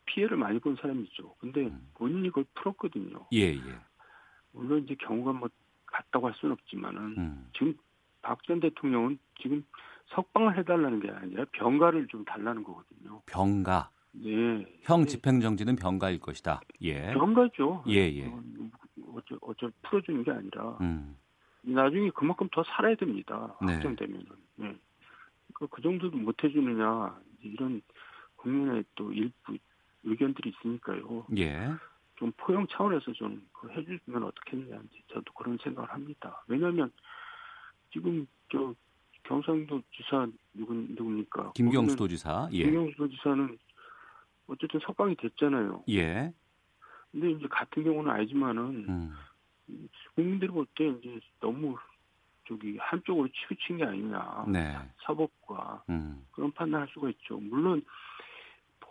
피해를 많이 본 사람이죠. 근데 음. 본인이 그걸 풀었거든요. 예, 예. 물론 이제 경우가 뭐 같다고 할 수는 없지만은 음. 지금 박 전 대통령은 지금 석방을 해달라는 게 아니라 병가를 좀 달라는 거거든요. 병가. 네. 형 네. 집행정지는 병가일 것이다. 예. 병가죠. 예, 예. 어, 어쩌, 어쩌 풀어주는 게 아니라 음. 나중에 그만큼 더 살아야 됩니다. 네. 확정되면은. 네. 그, 그 정도도 못 해주느냐 이런 국민의 또 일부 의견들이 있으니까요. 예. 좀 포용 차원에서 좀그 해주면 이제 저도 그런 생각을 합니다. 왜냐하면 지금 저 경상도 지사 누구 누굽니까? 김경수 도지사. 예. 김경수 도지사는 어쨌든 석방이 됐잖아요. 예. 근데 이제 같은 경우는 아니지만은 음. 국민들이 볼 때 이제 너무 저기 한쪽으로 치우친 게 아니냐. 네. 사법과 음. 그런 판단할 수가 있죠. 물론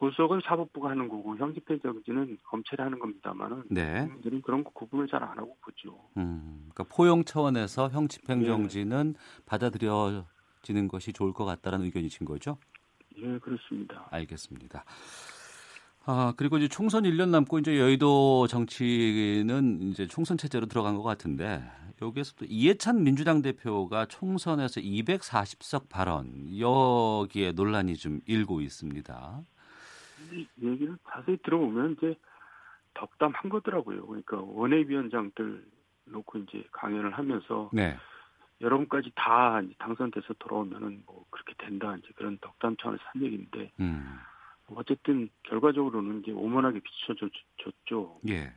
보석은 사법부가 하는 거고 형집행정지는 검찰이 하는 겁니다만은 네. 국민들은 그런 거 구분을 잘 안 하고 보죠. 음. 그러니까 포용 차원에서 형 집행정지는 네. 받아들여지는 것이 좋을 것 같다는 의견이신 거죠? 예, 그렇습니다. 알겠습니다. 아, 그리고 이제 총선 1년 남고 이제 여의도 정치는 이제 총선 체제로 들어간 것 같은데 여기에서 또 이해찬 민주당 대표가 총선에서 240석 발언 여기에 논란이 좀 일고 있습니다. 이 얘기를 자세히 들어보면 이제 덕담한 거더라고요. 그러니까 원외위원장들 놓고 이제 강연을 하면서 네. 여러분까지 다 당선돼서 돌아오면은 뭐 그렇게 된다 이제 그런 덕담 차원에서 한 얘기인데 음. 어쨌든 결과적으로는 이제 오만하게 비춰졌죠. 예.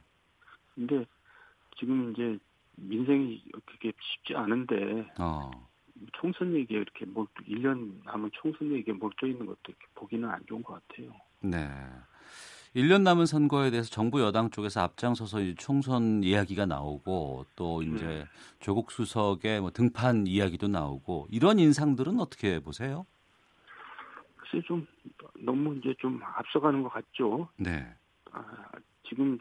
근데 지금 이제 민생이 그렇게 쉽지 않은데 어. 총선 얘기에 이렇게 뭐 1년 남은 총선 얘기에 몰져 있는 것도 보기는 안 좋은 것 같아요. 네. 1년 남은 선거에 대해서 정부 여당 쪽에서 앞장서서 총선 이야기가 나오고 또 이제 네. 조국 수석의 뭐 등판 이야기도 나오고 이런 인상들은 어떻게 보세요? 글쎄 좀 너무 이제 좀 앞서가는 것 같죠. 네. 아, 지금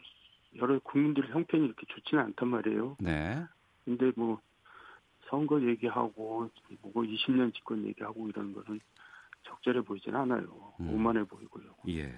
여러 국민들의 형편이 이렇게 좋지는 않단 말이에요. 네. 근데 뭐 선거 얘기하고 뭐 20년 집권 얘기하고 이런 거는 적절해 보이진 않아요. 음. 오만해 보이고요. 예.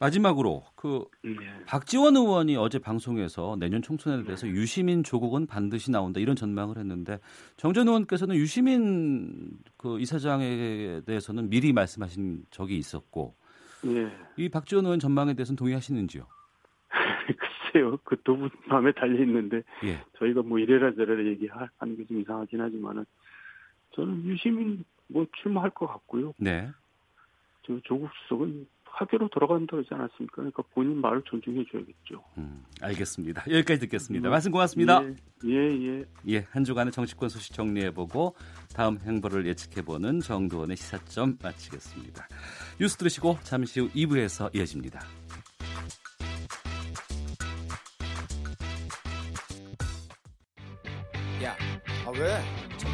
마지막으로 그 네. 박지원 의원이 어제 방송에서 내년 총선에 대해서 네. 유시민 조국은 반드시 나온다 이런 전망을 했는데 정전 의원께서는 유시민 그 이사장에 대해서는 미리 말씀하신 적이 있었고 네. 이 박지원 의원 전망에 대해서는 동의하시는지요? 글쎄요, 그 두 분 마음에 달려 있는데 예. 저희가 뭐 이래라 저래라 얘기하는 게 좀 이상하긴 하지만은 저는 유시민 뭐 출마할 것 같고요. 네. 저 조국 수석은 학교로 돌아간다 그러지 않았습니까? 그러니까 본인 말을 존중해 줘야겠죠. 음, 알겠습니다. 여기까지 듣겠습니다. 음, 말씀 고맙습니다. 예, 예, 예. 예, 한 주간의 정치권 소식 정리해보고 다음 행보를 예측해보는 정도원의 시사점 마치겠습니다. 뉴스 들으시고 잠시 후 2부에서 이어집니다. 야, 아 왜?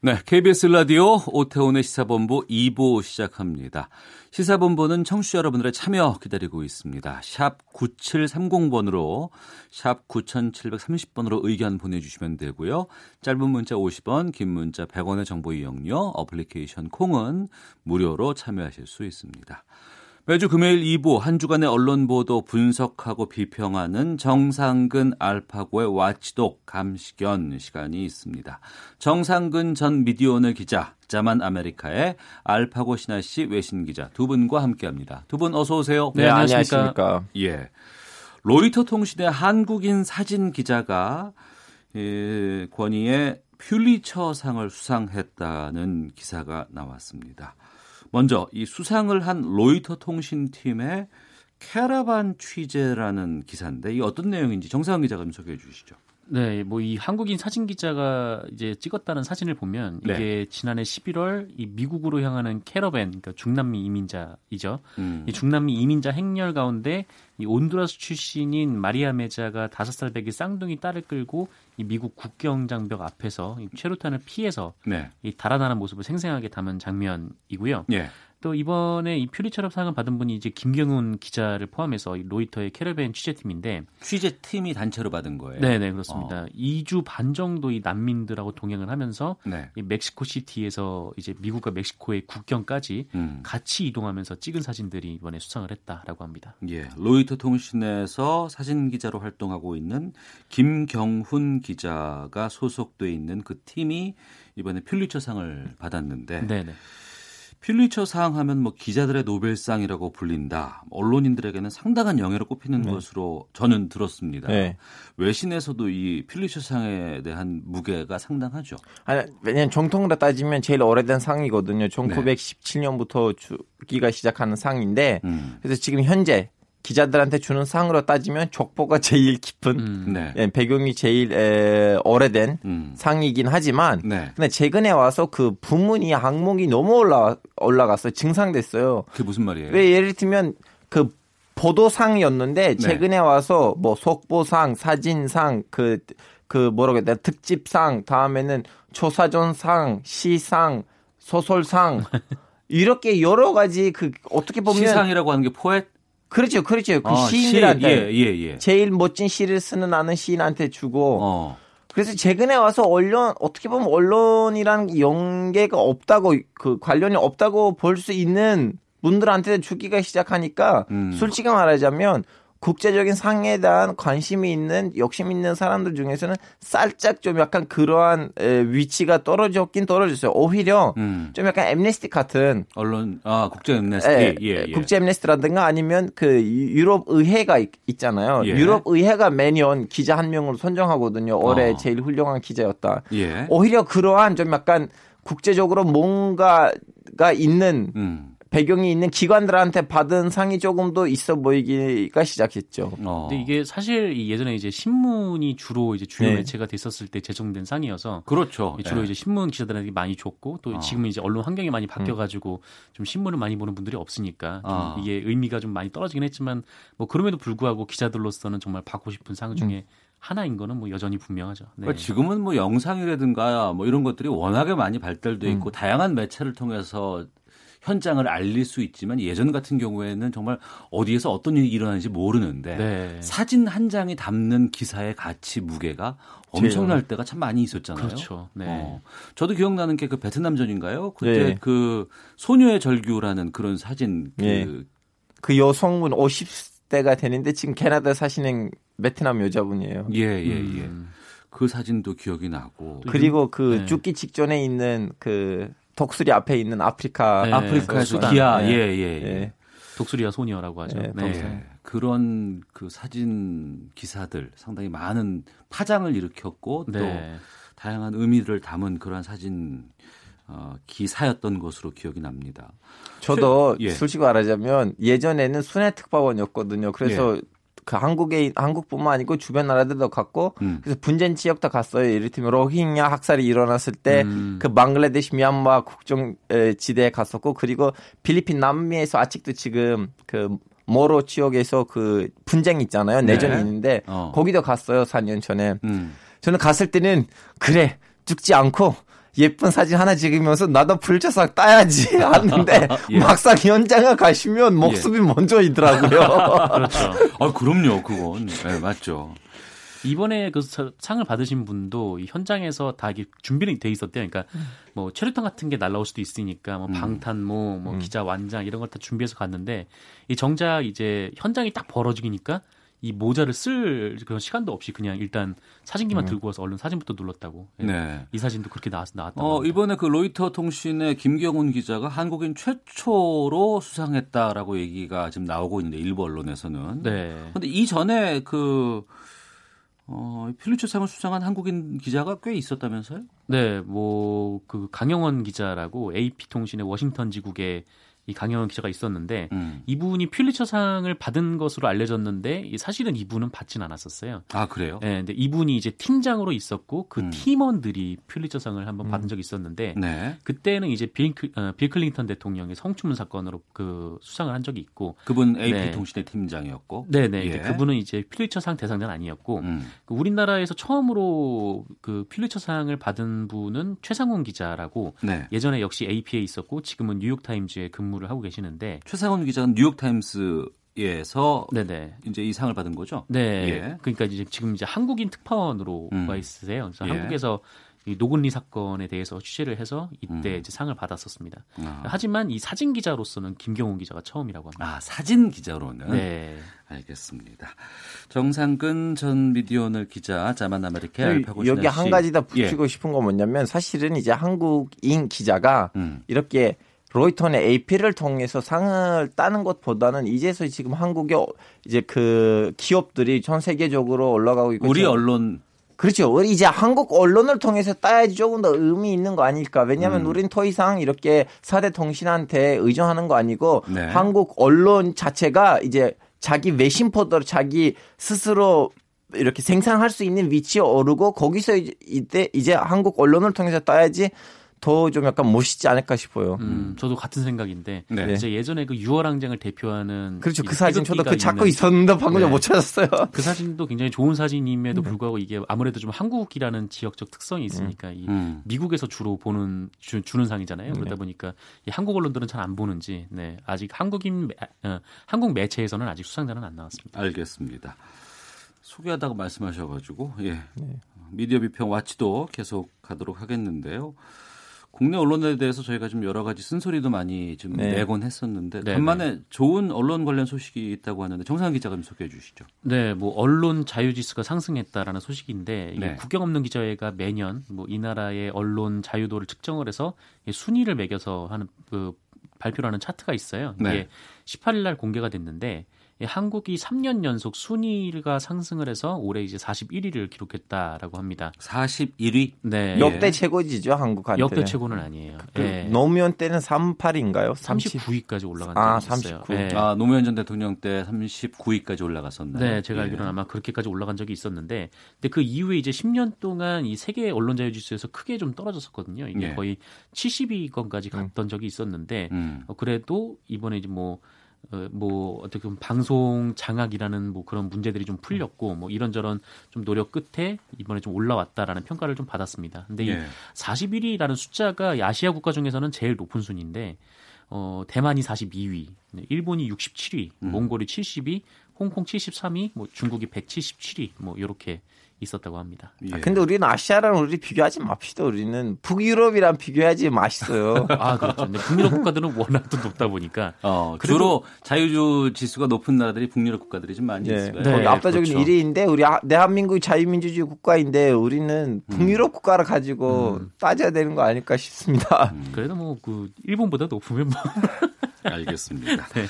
네, KBS 라디오 오태훈의 시사본부 2부 시작합니다. 시사본부는 청취자 여러분들의 참여 기다리고 있습니다. 샵 9730번으로 샵 9730번으로 의견 보내주시면 되고요. 짧은 문자 50원, 긴 문자 100원의 정보 이용료, 어플리케이션 콩은 무료로 참여하실 수 있습니다. 매주 금요일 2부 한 주간의 언론 보도 분석하고 비평하는 정상근 알파고의 watchdog 감시견 시간이 있습니다. 정상근 전 미디어오늘 기자, 자만 아메리카의 알파고 신하 씨 외신 기자 두 분과 함께합니다. 두 분 어서 오세요. 네, 네 안녕하십니까. 예. 로이터 통신의 한국인 사진 기자가 예, 권위의 퓰리처상을 수상했다는 기사가 나왔습니다. 먼저 이 수상을 한 로이터 통신팀의 캐러반 취재라는 기사인데 이 어떤 내용인지 정상훈 기자가 좀 소개해 주시죠. 네, 뭐 이 한국인 사진 기자가 이제 찍었다는 사진을 보면 이게 네. 지난해 11월 이 미국으로 향하는 캐러밴, 그러니까 중남미 이민자이죠. 음. 이 중남미 이민자 행렬 가운데 이 온두라스 출신인 마리아 메자가 다섯 살 배기 쌍둥이 딸을 끌고 이 미국 국경 장벽 앞에서 이 최루탄을 피해서 네. 이 달아나는 모습을 생생하게 담은 장면이고요. 네. 또 이번에 이 퓰리처 상을 받은 분이 이제 김경훈 기자를 포함해서 로이터의 캐러밴 취재팀인데 취재팀이 단체로 받은 거예요. 네, 네 그렇습니다. 어. 2주 반 정도 이 난민들하고 동행을 하면서 네. 이 멕시코 시티에서 이제 미국과 멕시코의 국경까지 음. 같이 이동하면서 찍은 사진들이 이번에 수상을 했다라고 합니다. 예, 로이터 통신에서 사진 기자로 활동하고 있는 김경훈 기자가 소속돼 있는 그 팀이 이번에 퓰리처상을 받았는데. 네, 네. 퓰리처상 하면 뭐 기자들의 노벨상이라고 불린다. 언론인들에게는 상당한 영예로 꼽히는 네. 것으로 저는 들었습니다. 네. 외신에서도 이 퓰리처 상에 대한 무게가 상당하죠. 아니, 왜냐면 정통으로 따지면 제일 오래된 상이거든요. 1917년부터 주기가 시작하는 상인데 음. 그래서 지금 현재 기자들한테 주는 상으로 따지면 족보가 제일 깊은 음, 네. 예, 배경이 제일 에, 오래된 음. 상이긴 하지만 네. 근데 최근에 와서 그 부문이 항목이 너무 올라 올라갔어요. 증상됐어요. 그게 무슨 말이에요? 왜 예를 들면 그 보도상이었는데 네. 최근에 와서 뭐 속보상, 사진상, 그, 그 뭐라고 해야 되나 특집상, 다음에는 초사전상, 시상, 소설상 이렇게 여러 가지 그 어떻게 보면 시상이라고 하는 게 포엣 그렇죠, 그렇죠. 그 어, 시인들한테 시, 예, 예, 예. 제일 멋진 시를 쓰는 아는 시인한테 주고. 어. 그래서 최근에 와서 언론 어떻게 보면 언론이란 연계가 없다고 그 관련이 없다고 볼 수 있는 분들한테 주기가 시작하니까 음. 솔직히 말하자면 국제적인 상에 대한 관심이 있는 욕심 있는 사람들 중에서는 살짝 좀 약간 그러한 위치가 떨어졌긴 떨어졌어요. 오히려 음. 좀 약간 엠네스티 같은 언론 아 국제 엠네스티 예, 예, 예. 국제 엠네스티라든가 아니면 그 유럽 의회가 있, 잖아요 예. 유럽 의회가 매년 기자 한 명으로 선정하거든요. 올해 어. 제일 훌륭한 기자였다. 예. 오히려 그러한 좀 약간 국제적으로 뭔가가 있는 음. 배경이 있는 기관들한테 받은 상이 조금 더 있어 보이기가 시작했죠. 어. 근데 이게 사실 예전에 이제 신문이 주로 이제 주요 네. 매체가 됐었을 때 제정된 상이어서 그렇죠. 주로 네. 이제 신문 기자들한테 많이 줬고 또 어. 지금은 이제 언론 환경이 많이 바뀌어 가지고 음. 좀 신문을 많이 보는 분들이 없으니까 어. 이게 의미가 좀 많이 떨어지긴 했지만 뭐 그럼에도 불구하고 기자들로서는 정말 받고 싶은 상 중에 음. 하나인 거는 뭐 여전히 분명하죠. 네. 그러니까 지금은 뭐 영상이라든가 뭐 이런 것들이 워낙에 많이 발달돼 있고 음. 다양한 매체를 통해서 현장을 알릴 수 있지만 예전 같은 경우에는 정말 어디에서 어떤 일이 일어나는지 모르는데 네. 사진 한 장이 담는 기사의 가치 무게가 엄청날 때가 참 많이 있었잖아요. 그렇죠. 네. 어. 저도 기억나는 게 그 베트남전인가요? 그때 네. 그 소녀의 절규라는 그런 사진 그, 네. 그 여성분 50대가 되는데 지금 캐나다 사시는 베트남 여자분이에요. 예, 예, 예. 음. 그 사진도 기억이 나고. 그리고 그 네. 죽기 직전에 있는 그 독수리 앞에 있는 아프리카 네, 아프리카 수기야 네. 예, 예, 예. 예. 독수리와 소녀라고 하죠. 네, 네. 그런 그 사진 기사들 상당히 많은 파장을 일으켰고 또 네. 다양한 의미를 담은 그러한 사진 어, 기사였던 것으로 기억이 납니다. 저도 예. 솔직히 말하자면 예전에는 순회 특파원이었거든요. 그래서 예. 그 한국에 한국뿐만 아니고 주변 나라들도 갔고 음. 그래서 분쟁 지역도 갔어요. 이를테면 로힝야 학살이 일어났을 때그 음. 그 방글라데시 미얀마 국정 지대에 갔었고 그리고 필리핀 남미에서 아직도 지금 그 모로 지역에서 그 분쟁 있잖아요. 내전이 네. 있는데 어. 거기도 갔어요. 4년 전에. 음. 저는 갔을 때는 그래 죽지 않고 예쁜 사진 하나 찍으면서 나도 불조상 따야지 하는데 예. 막상 현장에 가시면 목숨이 예. 먼저이더라고요. 그렇죠. 아 그럼요, 그건 네, 맞죠. 이번에 그 상을 받으신 분도 현장에서 다 이게 준비는 돼 있었대요. 그러니까 음. 뭐 체류탄 같은 게 날라올 수도 있으니까 뭐 음. 방탄모, 뭐 음. 기자 완장 이런 걸 다 준비해서 갔는데 이 정작 이제 현장이 딱 벌어지니까 이 모자를 쓸 그런 시간도 없이 그냥 일단 사진기만 음. 들고 와서 얼른 사진부터 눌렀다고. 예. 네. 이 사진도 그렇게 나왔, 나왔다. 어, 이번에 그 로이터 통신의 김경훈 기자가 한국인 최초로 수상했다라고 얘기가 지금 나오고 있는데 일부 언론에서는. 네. 근데 이전에 그 어, 퓰리처상을 수상한 한국인 기자가 꽤 있었다면서요? 네, 뭐 그 강형원 기자라고 AP 통신의 워싱턴 지국의 이 강형원 기자가 있었는데 음. 이분이 퓰리처상을 받은 것으로 알려졌는데 사실은 이분은 받진 않았었어요. 아 그래요? 네, 근데 이분이 이제 팀장으로 있었고 그 음. 팀원들이 퓰리처상을 한번 음. 받은 적이 있었는데 네. 그때는 이제 빌, 어, 빌 클린턴 대통령의 성추문 사건으로 그 수상을 한 적이 있고 그분 AP 네. 통신의 팀장이었고, 네네, 예. 그분은 이제 퓰리처상 대상자는 아니었고 음. 그 우리나라에서 처음으로 그 퓰리처상을 받은 분은 최상훈 기자라고 네. 예전에 역시 AP에 있었고 지금은 뉴욕 타임즈에 근무 근무를 하고 계시는데 최상훈 기자는 뉴욕 타임스 에서 네네. 이제 이 상을 받은 거죠. 네. 예. 그러니까 이제 지금 이제 한국인 특파원으로 음. 와 있으세요. 그래서 예. 한국에서 이 노근리 사건에 대해서 취재를 해서 이때 음. 이제 상을 받았었습니다. 아. 하지만 이 사진 기자로서는 김경훈 기자가 처음이라고 합니다. 아 사진 기자로는 네. 알겠습니다. 정상근 전 미디어오늘 기자, 자만 아메리카 여기 한 가지 더 붙이고 예. 싶은 건 뭐냐면 사실은 이제 한국인 기자가 음. 이렇게 로이터의 AP를 통해서 상을 따는 것보다는 이제서 지금 한국의 이제 그 기업들이 전 세계적으로 올라가고 있고 우리 언론 그렇죠. 우리 이제 한국 언론을 통해서 따야지 조금 더 의미 있는 거 아닐까. 왜냐하면 음. 우리는 더 이상 이렇게 사대 통신한테 의존하는 거 아니고 네. 한국 언론 자체가 이제 자기 외신 포더를 자기 스스로 이렇게 생산할 수 있는 위치에 오르고 거기서 이제 이때 이제 한국 언론을 통해서 따야지 더 좀 약간 멋있지 않을까 싶어요. 음, 저도 같은 생각인데 네. 이제 예전에 그 유월항쟁을 대표하는 그렇죠 그 사진 저도 그 찾고 있었는데 방금 네. 못 찾았어요. 그 사진도 굉장히 좋은 사진임에도 네. 불구하고 이게 아무래도 좀 한국이라는 지역적 특성이 있으니까 음. 음. 미국에서 주로 보는 주, 는 상이잖아요. 그러다 네. 보니까 이 한국 언론들은 잘 안 보는지 네, 아직 한국인 어, 한국 매체에서는 아직 수상자는 안 나왔습니다. 알겠습니다. 소개하다고 말씀하셔가지고 예. 네. 미디어 비평 와치도 계속 가도록 하겠는데요. 국내 언론에 대해서 저희가 좀 여러 가지 쓴소리도 많이 좀 네. 내곤 했었는데 네, 간만에 네. 좋은 언론 관련 소식이 있다고 하는데 정상 기자가 좀 소개해 주시죠. 네, 뭐 언론 자유 지수가 상승했다라는 소식인데 네. 국경 없는 기자회가 매년 뭐 이 나라의 언론 자유도를 측정을 해서 순위를 매겨서 하는 그 발표를 하는 차트가 있어요. 이게 네. 18일 날 공개가 됐는데 한국이 3년 연속 순위가 상승을 해서 올해 이제 41위를 기록했다라고 합니다. 41위? 네. 역대 최고지죠, 한국한테. 역대 최고는 아니에요. 그, 네. 노무현 때는 38인가요? 39위까지 올라간 적이 아, 있어요. 39. 네. 아, 노무현 전 대통령 때 39위까지 올라갔었나요? 네, 제가 예. 알기로는 아마 그렇게까지 올라간 적이 있었는데 근데 그 이후에 이제 10년 동안 이 세계 언론 자유 지수에서 크게 좀 떨어졌었거든요. 이게 예. 거의 70위권까지 갔던 음. 적이 있었는데 음. 어, 그래도 이번에 이제 뭐 어, 뭐 어떻게 보면 방송 장악이라는 뭐 그런 문제들이 좀 풀렸고 뭐 이런저런 좀 노력 끝에 이번에 좀 올라왔다라는 평가를 좀 받았습니다. 근데 예. 이 41위라는 숫자가 아시아 국가 중에서는 제일 높은 순인데 어 대만이 42위, 일본이 67위, 음. 몽골이 70위, 홍콩 73위, 뭐 중국이 177위 뭐 이렇게 있었다고 합니다. 예. 아, 근데 우리는 아시아랑 우리 비교하지 맙시다. 우리는 북유럽이랑 비교하지 마시어요. 아 그렇죠. 근데 북유럽 국가들은 워낙 또 높다 보니까 어, 주로 자유주 지수가 높은 나라들이 북유럽 국가들이 좀 많이 네. 있어요. 네, 압도적인 그렇죠. 1위인데 우리 아, 대한민국이 자유민주주의 국가인데 우리는 음. 북유럽 음. 국가를 가지고 음. 따져야 되는 거 아닐까 싶습니다. 음. 그래도 뭐 그 일본보다 높으면 뭐 알겠습니다. 네.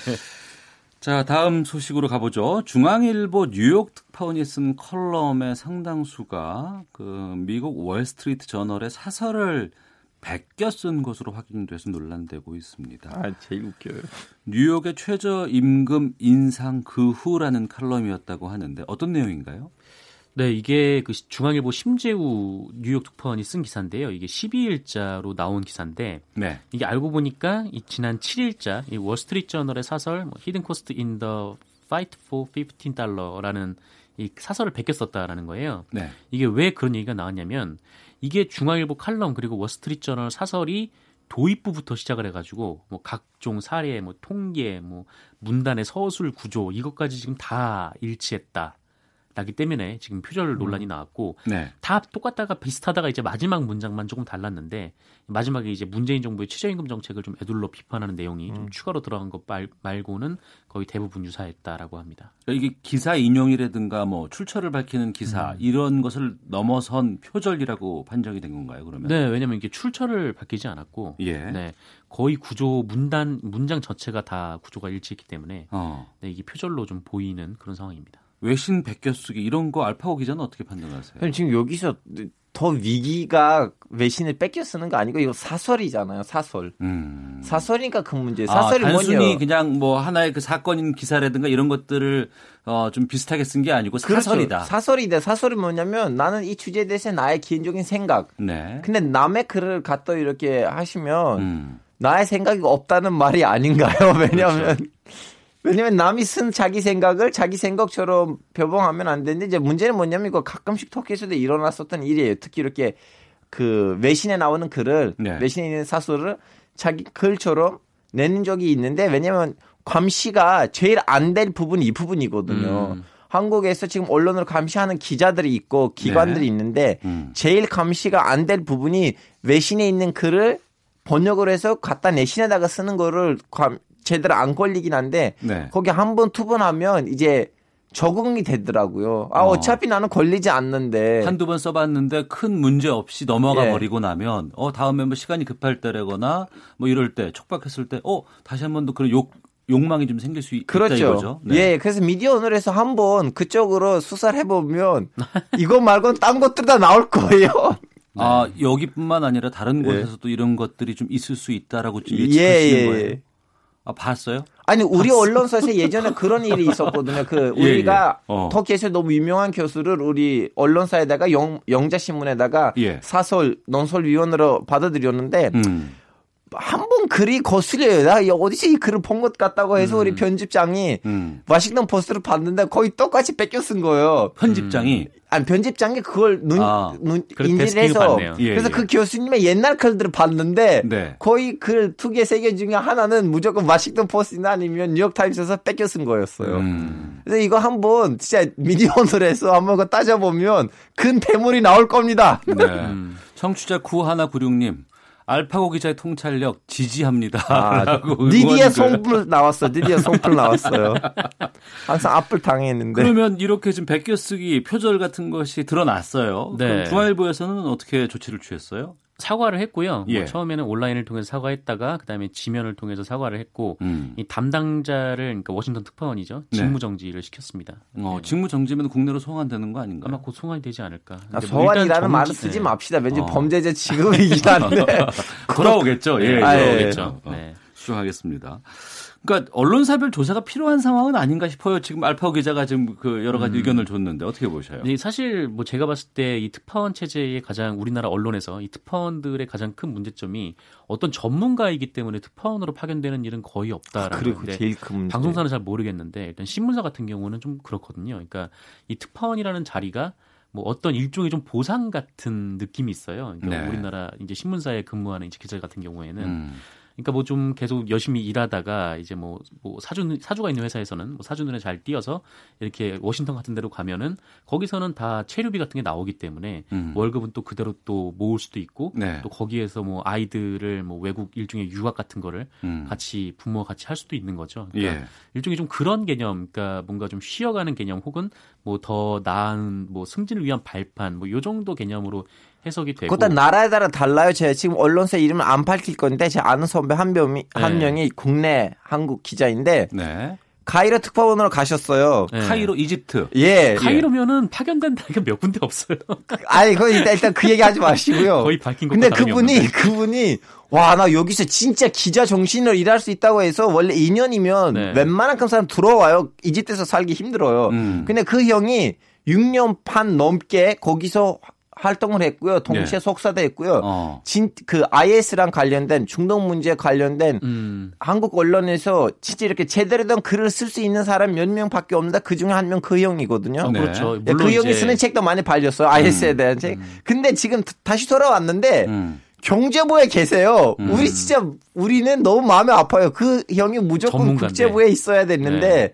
자, 다음 소식으로 가보죠. 중앙일보 뉴욕 특파원이 쓴 컬럼의 상당수가 그 미국 월스트리트 저널의 사설을 베껴 쓴 것으로 확인돼서 논란되고 있습니다. 아, 제일 웃겨요. 뉴욕의 최저 임금 인상 그 후라는 칼럼이었다고 하는데 어떤 내용인가요? 네, 이게 그 중앙일보 심재우 뉴욕 특파원이 쓴 기사인데요. 이게 12일자로 나온 기사인데 네. 이게 알고 보니까 이 지난 7일자 이 월스트리트 저널의 사설 뭐 hidden cost in the fight for 15달러라는 이 사설을 베꼈었다라는 거예요. 네. 이게 왜 그런 얘기가 나왔냐면 이게 중앙일보 칼럼 그리고 월스트리트 저널 사설이 도입부부터 시작을 해가지고 뭐 각종 사례, 뭐 통계, 뭐 문단의 서술 구조 이것까지 지금 다 일치했다. 나기 때문에 지금 표절 음. 논란이 나왔고 네. 다 똑같다가 비슷하다가 이제 마지막 문장만 조금 달랐는데 마지막에 이제 문재인 정부의 최저임금 정책을 좀 애둘러 비판하는 내용이 음. 좀 추가로 들어간 것 말, 말고는 거의 대부분 유사했다라고 합니다. 그러니까 이게 기사 인용이라든가 뭐 출처를 밝히는 기사 음. 이런 것을 넘어선 표절이라고 판정이 된 건가요? 그러면? 네, 왜냐하면 이게 출처를 밝히지 않았고, 예. 네, 거의 구조 문단 문장 전체가 다 구조가 일치했기 때문에 어. 네, 이게 표절로 좀 보이는 그런 상황입니다. 외신 베껴쓰기 이런 거 알파고 기자는 어떻게 판단하세요? 지금 여기서 더 위기가 외신을 뺏겨 쓰는 거 아니고 이거 사설이잖아요. 사설. 음. 사설이니까 그 문제. 아, 사설이 아, 단순히 뭐냐? 그냥 뭐 하나의 그 사건인 기사라든가 이런 것들을 어, 좀 비슷하게 쓴 게 아니고 그렇죠. 사설이다. 사설이다. 사설이 뭐냐면 나는 이 주제에 대해서 나의 개인적인 생각. 네. 근데 남의 글을 갖다 이렇게 하시면 음. 나의 생각이 없다는 말이 아닌가요? 왜냐하면 그렇죠. 왜냐면 남이 쓴 자기 생각을 자기 생각처럼 표방하면 안 되는데 이제 문제는 뭐냐면 이거 가끔씩 터키에서도 일어났었던 일이에요. 특히 이렇게 그 외신에 나오는 글을 네. 외신에 있는 사설을 자기 글처럼 내는 적이 있는데 왜냐면 감시가 제일 안 될 부분이 이 부분이거든요. 음. 한국에서 지금 언론을 감시하는 기자들이 있고 기관들이 네. 있는데 음. 제일 감시가 안 될 부분이 외신에 있는 글을 번역을 해서 갖다 내신에다가 쓰는 거를 제대로 안 걸리긴 한데 네. 거기 한 번, 두 번 하면 이제 적응이 되더라고요. 아, 어. 차피 나는 걸리지 않는데. 한두 번 써봤는데 큰 문제 없이 넘어가 예. 버리고 나면, 어, 다음에 뭐 시간이 급할 때라거나 뭐 이럴 때, 촉박했을 때, 어, 다시 한 번 더 그런 욕, 욕망이 좀 생길 수 그렇죠. 있다 이거죠. 네. 예, 그래서 미디어 오늘에서 한번 그쪽으로 수사를 해보면 이거 말고는 딴 것들 다 나올 거예요. 아, 여기뿐만 아니라 다른 예. 곳에서도 예. 이런 것들이 좀 있을 수 있다라고 좀 예측하시는 예, 예. 거예요. 아, 봤어요? 아니 우리 봤어. 언론사에서 예전에 그런 일이 있었거든요. 그 예, 우리가 예, 예. 어. 터키에서 너무 유명한 교수를 우리 언론사에다가 영, 영자 신문에다가 예. 사설 논설 위원으로 받아들였는데 음. 한번 글이 거슬려요. 나 어디서 이 글을 본 것 같다고 해서 음. 우리 편집장이 음. 와싱턴 포스트를 봤는데 거의 똑같이 베껴 쓴 거예요. 편집장이? 음. 아니 편집장이 그걸 눈, 아, 눈 인지를 해서 예, 그래서 예. 그 교수님의 옛날 글들을 봤는데 네. 거의 글 두 개 세 개 중에 하나는 무조건 와싱턴 포스트나 아니면 뉴욕 타임스에서 베껴 쓴 거였어요. 음. 그래서 이거 한번 진짜 미디어널에서 한번 그 따져 보면 큰 대물이 나올 겁니다. 네. 청취자 9196님 알파고 기자의 통찰력 지지합니다. 아, 니디의 송풀 나왔어. 니디의 송풀 나왔어요. 항상 앞을 당했는데. 그러면 이렇게 지금 베껴쓰기 표절 같은 것이 드러났어요. 네. 중앙일보에서는 어떻게 조치를 취했어요? 사과를 했고요. 뭐 예. 뭐 처음에는 온라인을 통해서 사과했다가 그다음에 지면을 통해서 사과를 했고 음. 이 담당자를 그러니까 워싱턴 특파원이죠. 네. 직무 정지를 시켰습니다. 어, 네. 직무 정지면 국내로 송환되는 거 아닌가요? 아마 곧 송환이 되지 않을까. 아, 뭐 소환이라는 말을 쓰지 네. 맙시다. 왠지 어. 범죄자 취급이긴 한데 돌아오겠죠. 예, 아, 돌아오겠죠. 예. 네. 수정하겠습니다. 그러니까 언론사별 조사가 필요한 상황은 아닌가 싶어요. 지금 알파고 기자가 지금 그 여러 가지 음. 의견을 줬는데 어떻게 보셔요? 네, 사실 뭐 제가 봤을 때 이 특파원 체제의 가장 우리나라 언론에서 이 특파원들의 가장 큰 문제점이 어떤 전문가이기 때문에 특파원으로 파견되는 일은 거의 없다라는 아, 그리고 제일 큰 문제. 방송사는 잘 모르겠는데 일단 신문사 같은 경우는 좀 그렇거든요. 그러니까 이 특파원이라는 자리가 뭐 어떤 일종의 좀 보상 같은 느낌이 있어요. 그러니까 네. 우리나라 이제 신문사에 근무하는 이제 기자 같은 경우에는 음. 그러니까 뭐 좀 계속 열심히 일하다가 이제 뭐, 뭐 사주 사주가 있는 회사에서는 뭐 사주 눈에 잘 띄어서 이렇게 워싱턴 같은 데로 가면은 거기서는 다 체류비 같은 게 나오기 때문에 음. 월급은 또 그대로 또 모을 수도 있고 네. 또 거기에서 뭐 아이들을 뭐 외국 일종의 유학 같은 거를 음. 같이 부모와 같이 할 수도 있는 거죠. 그러니까 예. 일종의 좀 그런 개념, 그러니까 뭔가 좀 쉬어가는 개념 혹은 뭐 더 나은 뭐 승진을 위한 발판 뭐 요 정도 개념으로 해석이 되고. 그것도 나라에 따라 달라요. 제가 지금 언론사 이름을 안 밝힐 건데 제 아는 선배 한 명이 네. 한 명이 국내 한국 기자인데 네. 카이로 특파원으로 가셨어요. 네. 카이로 이집트. 예. 카이로면은 파견된 데가 몇 군데 없어요. 아니, 그 일단, 일단 그 얘기 하지 마시고요. 거의 밝힌 근데 그분이 없는데. 그분이 와, 나 여기서 진짜 기자 정신으로 일할 수 있다고 해서 원래 2년이면 네. 웬만한 큰 사람 들어와요. 이집트에서 살기 힘들어요. 음. 근데 그 형이 6년 반 넘게 거기서 활동을 했고요. 동시에 네. 속사도 했고요. 어. 진, 그 IS랑 관련된 중동 문제 관련된 음. 한국 언론에서 진짜 이렇게 제대로 된 글을 쓸 수 있는 사람 몇 명밖에 없는데 그 중에 한 명 그 형이거든요. 어, 그렇죠. 네. 그 형이 쓰는 책도 많이 팔렸어요. IS에 음. 대한 책. 음. 근데 지금 다시 돌아왔는데 음. 경제부에 계세요. 음. 우리 진짜 우리는 너무 마음이 아파요. 그 형이 무조건 전문가인데. 국제부에 있어야 되는데 네.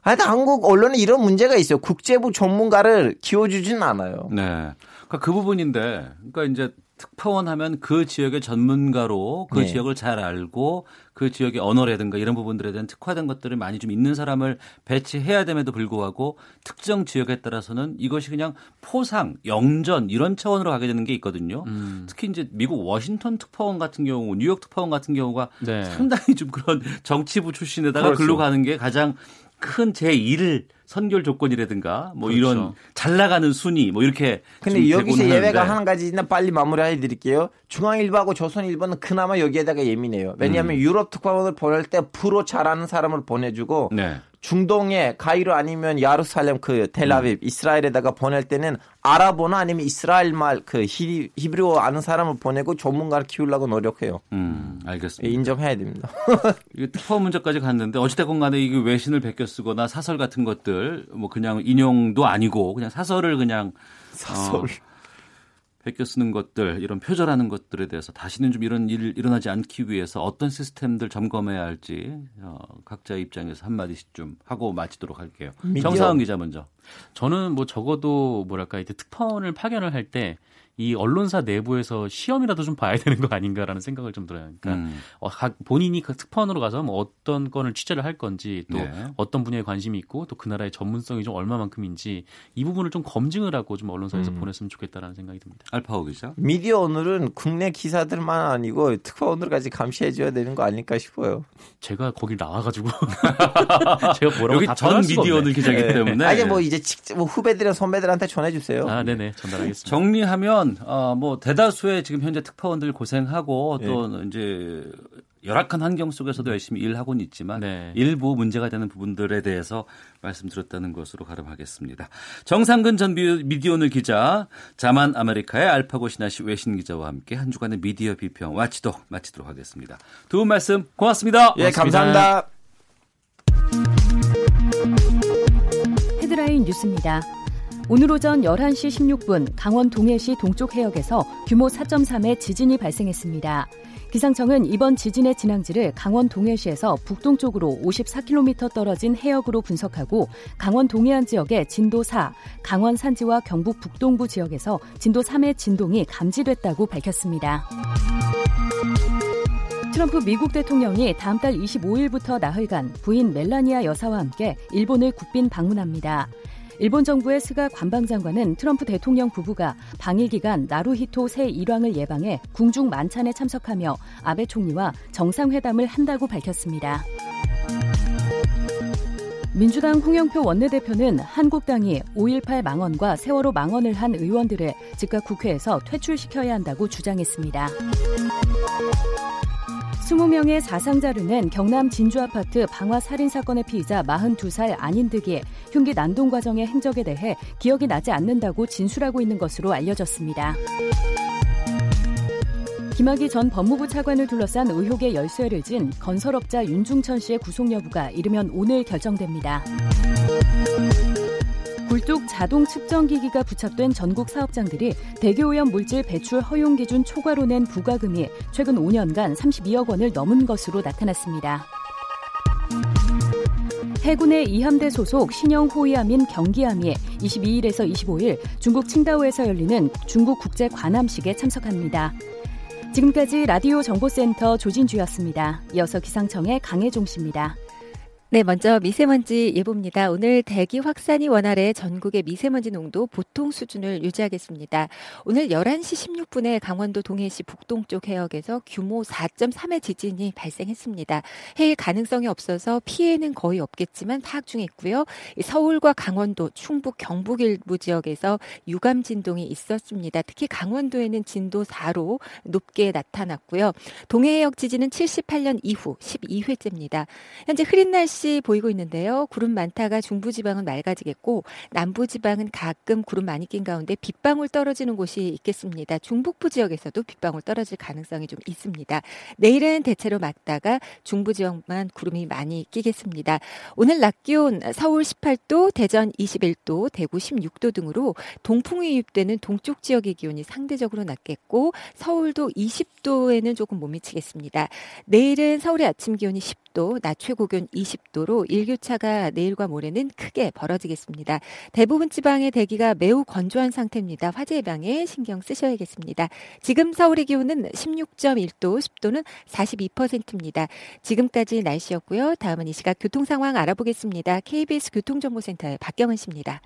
하여튼 한국 언론에 이런 문제가 있어요. 국제부 전문가를 키워주진 않아요. 네. 그러니까 그 부분인데, 그러니까 이제 특파원 하면 그 지역의 전문가로 그 네. 지역을 잘 알고 그 지역의 언어라든가 이런 부분들에 대한 특화된 것들을 많이 좀 있는 사람을 배치해야 됨에도 불구하고 특정 지역에 따라서는 이것이 그냥 포상, 영전 이런 차원으로 가게 되는 게 있거든요. 음. 특히 이제 미국 워싱턴 특파원 같은 경우, 뉴욕 특파원 같은 경우가 네. 상당히 좀 그런 정치부 출신에다가 그렇죠. 글로 가는 게 가장 큰 제1 선결 조건이라든가 뭐 그렇죠. 이런 잘 나가는 순위 뭐 이렇게 근데 여기서 예외가 한 가지 있나 빨리 마무리해 드릴게요. 중앙일보하고 조선일보는 그나마 여기에다가 예민해요. 왜냐하면 음. 유럽 특파원을 보낼 때 프로 잘하는 사람을 보내주고 네. 중동에 가이로 아니면 야루살렘 그 텔아비브 음. 이스라엘에다가 보낼 때는 아랍어나 아니면 이스라엘 말 그 히브리어 아는 사람을 보내고 전문가를 키우려고 노력해요. 음, 알겠습니다. 예, 인정해야 됩니다. 이게 특파 문제까지 갔는데 어찌됐건 간에 이게 외신을 베껴 쓰거나 사설 같은 것들 뭐 그냥 인용도 아니고 그냥 사설을 그냥 사설 어, 베껴 쓰는 것들, 이런 표절하는 것들에 대해서 다시는 좀 이런 일 일어나지 않기 위해서 어떤 시스템들 점검해야 할지 어, 각자의 입장에서 한 마디씩 좀 하고 마치도록 할게요. 정상훈 기자 먼저. 저는 뭐 적어도 뭐랄까 이제 특파원을 파견을 할 때 이 언론사 내부에서 시험이라도 좀 봐야 되는 거 아닌가라는 생각을 좀 들어요. 그러니까 음. 어, 각 본인이 그 특파원으로 가서 뭐 어떤 건을 취재를 할 건지 또 네. 어떤 분야에 관심이 있고 또 그 나라의 전문성이 좀 얼마만큼인지 이 부분을 좀 검증을 하고 좀 언론사에서 음. 보냈으면 좋겠다라는 생각이 듭니다. 알파오 기자. 미디어 오늘은 국내 기사들만 아니고 특파원들까지 감시해 줘야 되는 거 아닐까 싶어요. 제가 거길 나와 가지고 제가 뭐라고 여기 전 미디어 오늘 기자기 네. 때문에 아니 뭐 이제 뭐 후배들이나 선배들한테 전해 주세요. 아 네네 전달하겠습니다. 정리하면 어, 뭐 대다수의 지금 현재 특파원들 고생하고 또 네. 이제 열악한 환경 속에서도 열심히 일하고는 있지만 네. 일부 문제가 되는 부분들에 대해서 말씀드렸다는 것으로 가름하겠습니다. 정상근 전 미디어오늘 기자, 자만 아메리카의 알파고 신하시 외신 기자와 함께 한 주간의 미디어 비평 마치도록 마치도록 하겠습니다. 두 분 말씀 고맙습니다. 예, 감사합니다. 헤드라인 뉴스입니다. 오늘 오전 11시 16분 강원 동해시 동쪽 해역에서 규모 4.3의 지진이 발생했습니다. 기상청은 이번 지진의 진앙지를 강원 동해시에서 북동쪽으로 54km 떨어진 해역으로 분석하고 강원 동해안 지역의 진도 4, 강원 산지와 경북 북동부 지역에서 진도 3의 진동이 감지됐다고 밝혔습니다. 트럼프 미국 대통령이 다음 달 25일부터 나흘간 부인 멜라니아 여사와 함께 일본을 국빈 방문합니다. 일본 정부의 스가 관방장관은 트럼프 대통령 부부가 방일 기간 나루히토 새 일왕을 예방해 궁중 만찬에 참석하며 아베 총리와 정상회담을 한다고 밝혔습니다. 민주당 홍영표 원내대표는 한국당이 5.18 망언과 세월호 망언을 한 의원들을 즉각 국회에서 퇴출시켜야 한다고 주장했습니다. 20명의 사상자를 낸 경남 진주 아파트 방화 살인 사건의 피의자 42살 안인득이 흉기 난동 과정의 행적에 대해 기억이 나지 않는다고 진술하고 있는 것으로 알려졌습니다. 김학의 전 법무부 차관을 둘러싼 의혹의 열쇠를 진 건설업자 윤중천 씨의 구속 여부가 이르면 오늘 결정됩니다. 굴뚝 자동 측정 기기가 부착된 전국 사업장들이 대기오염 물질 배출 허용 기준 초과로 낸 부과금이 최근 5년간 32억 원을 넘은 것으로 나타났습니다. 해군의 이함대 소속 신형 호위함인 경기함이 22일에서 25일 중국 칭다오에서 열리는 중국 국제 관함식에 참석합니다. 지금까지 라디오 정보센터 조진주였습니다. 이어서 기상청의 강혜종 씨입니다. 네, 먼저 미세먼지 예보입니다. 오늘 대기 확산이 원활해 전국의 미세먼지 농도 보통 수준을 유지하겠습니다. 오늘 11시 16분에 강원도 동해시 북동쪽 해역에서 규모 4.3의 지진이 발생했습니다. 해일 가능성이 없어서 피해는 거의 없겠지만 파악 중에 있고요. 서울과 강원도, 충북, 경북 일부 지역에서 유감 진동이 있었습니다. 특히 강원도에는 진도 4로 높게 나타났고요. 동해 해역 지진은 78년 이후 12회째입니다. 현재 흐린 날씨 날씨 보이고 있는데요. 구름 많다가 중부지방은 맑아지겠고 남부지방은 가끔 구름 많이 낀 가운데 빗방울 떨어지는 곳이 있겠습니다. 중북부 지역에서도 빗방울 떨어질 가능성이 좀 있습니다. 내일은 대체로 맑다가 중부 지역만 구름이 많이 끼겠습니다. 오늘 낮 기온 서울 18도, 대전 21도, 대구 16도 등으로 동풍이 유입되는 동쪽 지역의 기온이 상대적으로 낮겠고 서울도 20도에는 조금 못 미치겠습니다. 내일은 서울의 아침 기온이 10 도, 낮 최고 기온 20도 20도로 일교차가 내일과 모레는 크게 벌어지겠습니다. 대부분 지방의 대기가 매우 건조한 상태입니다. 화재 예방에 신경 쓰셔야겠습니다. 지금 서울의 기온은 16.1도, 습도는 42%입니다. 지금까지 날씨였고요. 다음은 이 시각 교통 상황 알아보겠습니다. KBS 교통정보센터의 박경은 씨입니다.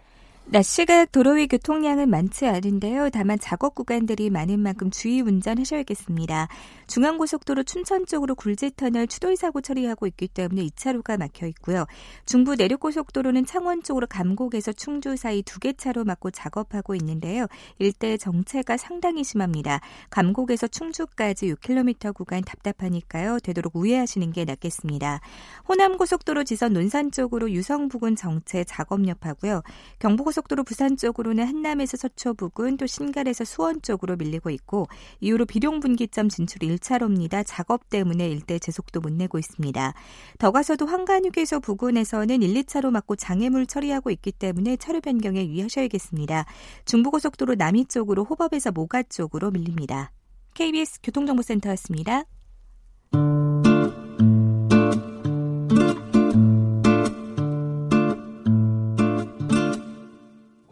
낮 시각 도로 위 교통량은 많지 않은데요. 다만 작업 구간들이 많은 만큼 주의 운전하셔야겠습니다. 중앙고속도로 춘천 쪽으로 굴지터널 추돌 사고 처리하고 있기 때문에 2차로가 막혀 있고요. 중부 내륙고속도로는 창원 쪽으로 감곡에서 충주 사이 두 개 차로 막고 작업하고 있는데요. 일대 정체가 상당히 심합니다. 감곡에서 충주까지 6km 구간 답답하니까요. 되도록 우회하시는 게 낫겠습니다. 호남고속도로 지선 논산 쪽으로 유성 부근 정체 작업 여파고요. 경부 고속 고속도로 부산 쪽으로는 한남에서 서초 부근 또 신갈에서 수원 쪽으로 밀리고 있고 이후로 비룡 분기점 진출 1차로입니다. 작업 때문에 일대 제속도 못 내고 있습니다. 더 가서도 황간휴게소 부근에서는 1, 2차로 막고 장애물 처리하고 있기 때문에 차로 변경에 유의하셔야겠습니다. 중부고속도로 남이 쪽으로 호법에서 모가 쪽으로 밀립니다. KBS 교통정보센터였습니다.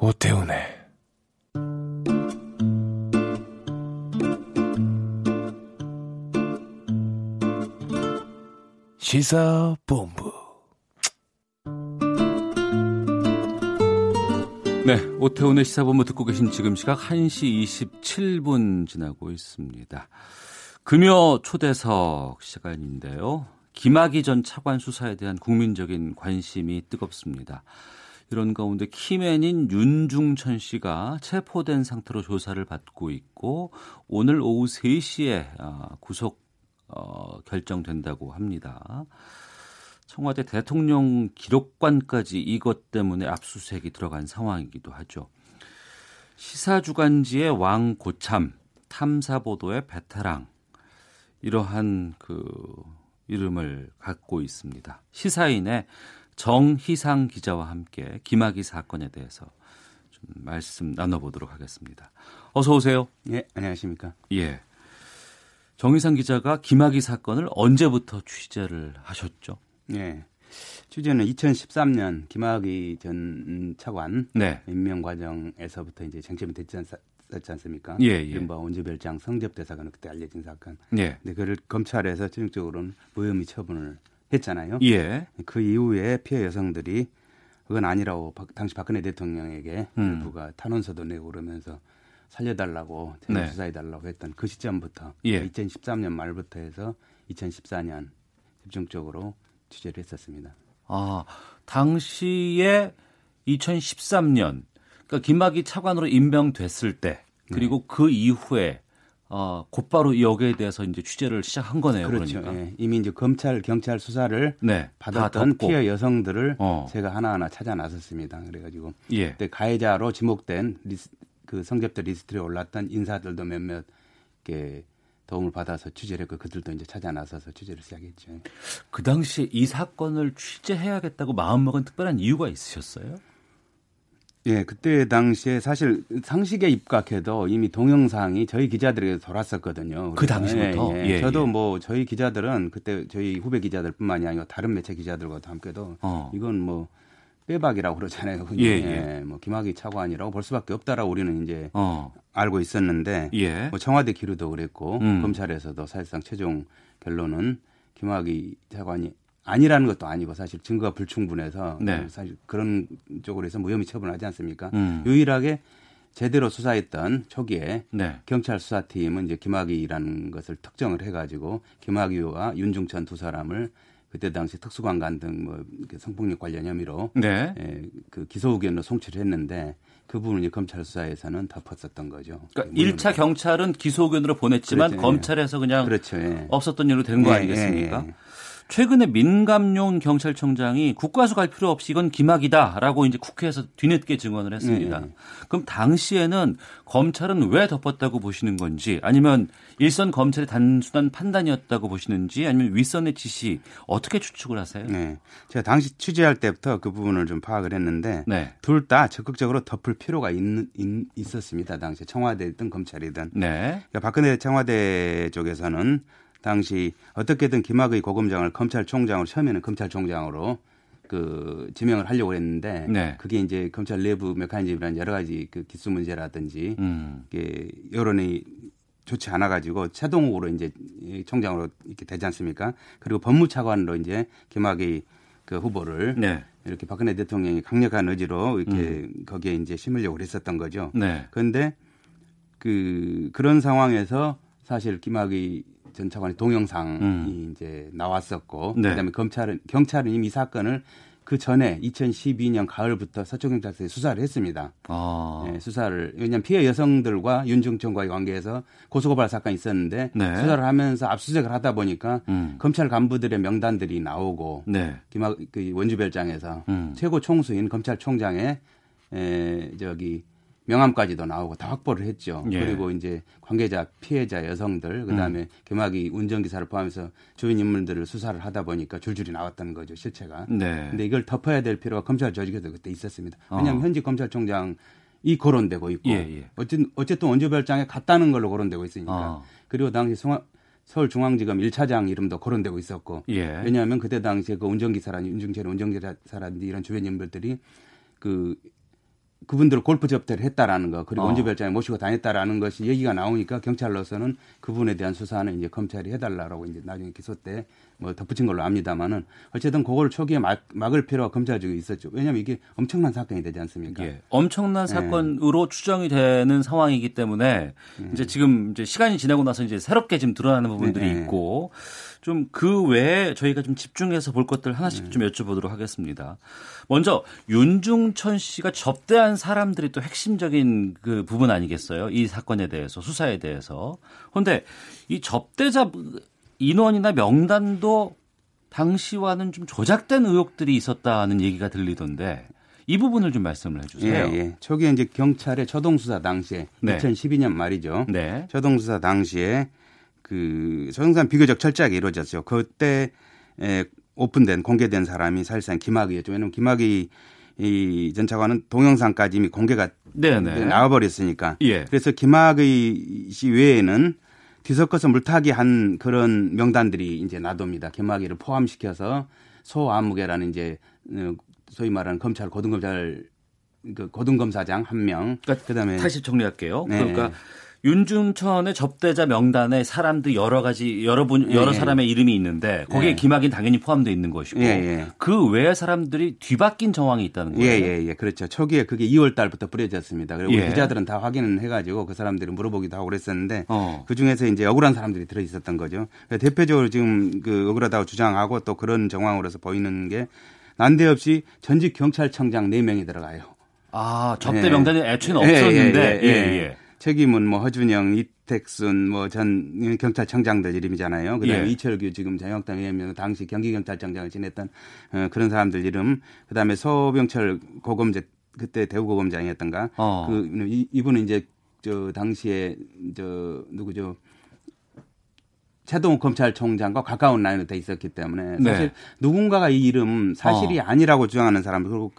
오태훈의 시사본부 네, 오태훈의 시사본부 듣고 계신 지금 시각 1시 27분 지나고 있습니다. 금요 초대석 시간인데요. 김학의 전 차관 수사에 대한 국민적인 관심이 뜨겁습니다. 이런 가운데 키맨인 윤중천 씨가 체포된 상태로 조사를 받고 있고 오늘 오후 3시에 아, 구속 어, 결정된다고 합니다. 청와대 대통령 기록관까지 이것 때문에 압수수색이 들어간 상황이기도 하죠. 시사주간지의 왕고참, 탐사보도의 베테랑 이러한 그 이름을 갖고 있습니다. 시사인의 정희상 기자와 함께 김학의 사건에 대해서 좀 말씀 나눠보도록 하겠습니다. 어서 오세요. 예, 안녕하십니까. 예. 정희상 기자가 김학의 사건을 언제부터 취재를 하셨죠? 예. 취재는 2013년 김학의 전 차관 네. 임명 과정에서부터 이제 쟁점이 됐지, 않, 됐지 않습니까? 예, 예. 이른바 온주별장 성접대사관 그때 알려진 사건. 예. 근데 그를 검찰에서 최종적으로는 무혐의 처분을 했잖아요. 예. 그 이후에 피해 여성들이 그건 아니라고 당시 박근혜 대통령에게 음. 일부가 탄원서도 내고 그러면서 살려달라고 네. 수사해달라고 했던 그 시점부터 예. 2013년 말부터 해서 2014년 집중적으로 취재를 했었습니다. 아 당시에 2013년 그러니까 김학의 차관으로 임명됐을 때 그리고 네. 그 이후에 어, 곧바로 여기에 대해서 이제 취재를 시작한 거네요. 그렇죠. 그러니까. 예. 이미 이제 검찰 경찰 수사를 네, 받았던 피해 여성들을 어. 제가 하나하나 찾아 나섰습니다. 그래가지고 예. 그때 가해자로 지목된 리스, 그 성접대 리스트에 올랐던 인사들도 몇몇 이렇게 도움을 받아서 취재를 했고 그들도 이제 찾아 나서서 취재를 시작했죠. 그 당시에 이 사건을 취재해야겠다고 마음먹은 특별한 이유가 있으셨어요? 예, 그때 당시에 사실 상식에 입각해도 이미 동영상이 저희 기자들에게 돌았었거든요. 그 당시부터. 예, 예. 예, 저도 예. 뭐 저희 기자들은 그때 저희 후배 기자들뿐만이 아니고 다른 매체 기자들과도 함께도 어. 이건 뭐 빼박이라고 그러잖아요. 예, 예. 예. 뭐 김학의 차관이라고 볼 수밖에 없다라고 우리는 이제 어. 알고 있었는데 예. 뭐 청와대 기류도 그랬고 음. 검찰에서도 사실상 최종 결론은 김학의 차관이 아니라는 것도 아니고 사실 증거가 불충분해서 네. 사실 그런 쪽으로 해서 무혐의 처분하지 않습니까? 음. 유일하게 제대로 수사했던 초기에 네. 경찰 수사팀은 이제 김학의라는 것을 특정을 해가지고 김학의와 윤중천 두 사람을 그때 당시 특수관관 등 뭐 성폭력 관련 혐의로 네. 예, 그 기소 의견으로 송치를 했는데 그 부분을 이제 검찰 수사에서는 덮었었던 거죠. 그러니까 1차 경찰은 기소 의견으로 보냈지만 그렇죠. 검찰에서 그냥 그렇죠. 예. 없었던 일로 된거 예, 아니겠습니까? 예, 예. 최근에 민감용 경찰청장이 국과수 갈 필요 없이 이건 기막이다라고 이제 국회에서 뒤늦게 증언을 했습니다. 네. 그럼 당시에는 검찰은 왜 덮었다고 보시는 건지 아니면 일선 검찰의 단순한 판단이었다고 보시는지 아니면 윗선의 지시 어떻게 추측을 하세요? 네. 제가 당시 취재할 때부터 그 부분을 좀 파악을 했는데 네. 둘다 적극적으로 덮을 필요가 있, 있, 있었습니다. 당시 청와대든 검찰이든. 네. 그러니까 박근혜 청와대 쪽에서는 당시 어떻게든 김학의 고검장을 검찰총장으로 처음에는 검찰총장으로 그 지명을 하려고 했는데 네. 그게 이제 검찰 내부 메커니즘이라는 여러 가지 그 기수 문제라든지 음. 이게 여론이 좋지 않아 가지고 최동욱으로 이제 총장으로 이렇게 되지 않습니까? 그리고 법무차관으로 이제 김학의 그 후보를 네. 이렇게 박근혜 대통령이 강력한 의지로 이렇게 음. 거기에 이제 심으려고 했었던 거죠. 네. 그런데 그 그런 상황에서 사실 김학의 전 차관의 동영상이 음. 이제 나왔었고 네. 그다음에 검찰은 경찰은 이미 이 사건을 그 전에 2012년 가을부터 서초경찰서에 수사를 했습니다. 아. 네, 수사를 왜냐하면 피해 여성들과 윤중천과의 관계에서 고소고발 사건이 있었는데 네. 수사를 하면서 압수수색을 하다 보니까 음. 검찰 간부들의 명단들이 나오고 네. 김학 그 원주별장에서 음. 최고 총수인 검찰총장의 에, 저기 명함까지도 나오고 다 확보를 했죠. 예. 그리고 이제 관계자, 피해자 여성들, 그 다음에 음. 개막이 운전기사를 포함해서 주변 인물들을 수사를 하다 보니까 줄줄이 나왔다는 거죠, 실체가. 네. 근데 이걸 덮어야 될 필요가 검찰 조직에도 그때 있었습니다. 왜냐하면 어. 현직 검찰총장 이 거론되고 있고 예, 예. 어쨌든 어쨌든 원조별장에 갔다는 걸로 거론되고 있으니까 어. 그리고 당시 송화, 서울중앙지검 1차장 이름도 거론되고 있었고 예. 왜냐하면 그때 당시에 그 운전기사라든지 윤중철 운전기사라든지 이런 주변 인물들이 그 그분들 골프 접대를 했다라는 거 그리고 어. 원주별장에 모시고 다녔다라는 것이 얘기가 나오니까 경찰로서는 그분에 대한 수사는 이제 검찰이 해달라라고 이제 나중에 기소 때 뭐 덧붙인 걸로 압니다만은 어쨌든 그걸 초기에 막, 막을 필요가 검찰 쪽에 있었죠. 왜냐하면 이게 엄청난 사건이 되지 않습니까? 예. 엄청난 네. 사건으로 추정이 되는 상황이기 때문에 네. 이제 지금 이제 시간이 지나고 나서 이제 새롭게 지금 드러나는 부분들이 네. 있고 좀 그 외에 저희가 좀 집중해서 볼 것들 하나씩 네. 좀 여쭤보도록 하겠습니다. 먼저 윤중천 씨가 접대한 사람들이 또 핵심적인 그 부분 아니겠어요? 이 사건에 대해서 수사에 대해서. 그런데 이 접대자 인원이나 명단도 당시와는 좀 조작된 의혹들이 있었다는 얘기가 들리던데 이 부분을 좀 말씀을 해주세요. 예, 예. 초기에 이제 경찰의 초동수사 당시에 네. 2012년 말이죠. 네. 초동수사 당시에 그 소영산 비교적 철저하게 이루어졌죠. 그때 에, 오픈된 공개된 사람이 사실상 김학의였죠. 왜냐하면 김학의 이전 차관은 동영상까지 이미 공개가 네네. 나와버렸으니까. 예. 그래서 김학의 씨 외에는 뒤섞어서 물타기 한 그런 명단들이 이제 놔둡니다. 김학의를 포함시켜서 소아무개라는 이제 어, 소위 말하는 검찰 고등검찰 그 고등검사장 한 명. 그러니까 그다음에 다시 정리할게요. 네. 그러니까 윤중천의 접대자 명단에 사람들 여러 가지 여러 분 여러 예. 사람의 이름이 있는데 거기에 예. 김학인 당연히 포함되어 있는 것이고 예, 예. 그 외의 사람들이 뒤바뀐 정황이 있다는 거예요. 예예예 예, 그렇죠. 초기에 그게 2월 달부터 뿌려졌습니다. 그리고 예. 기자들은 다 확인을 해가지고 그 사람들이 물어보기도 하고 그랬었는데 어. 그 중에서 이제 억울한 사람들이 들어 있었던 거죠. 대표적으로 지금 그 억울하다고 주장하고 또 그런 정황으로서 보이는 게 난데없이 전직 경찰청장 4 명이 들어가요. 아 접대 명단이 애초에는 없었는데 예, 예. 책임은 뭐 허준영, 이택순 뭐 전 경찰청장들 이름이잖아요. 그다음에 예. 이철규 지금 자유한국당 의원명 당시 경기경찰청장을 지냈던 어, 그런 사람들 이름. 그다음에 소병철 고검제 그때 대구고검장이었던가. 어. 그 이, 이분은 이제 저 당시에 저 누구죠? 채동욱 검찰총장과 가까운 라인으로 돼 있었기 때문에 사실 네. 누군가가 이 이름 사실이 어. 아니라고 주장하는 사람들 그리고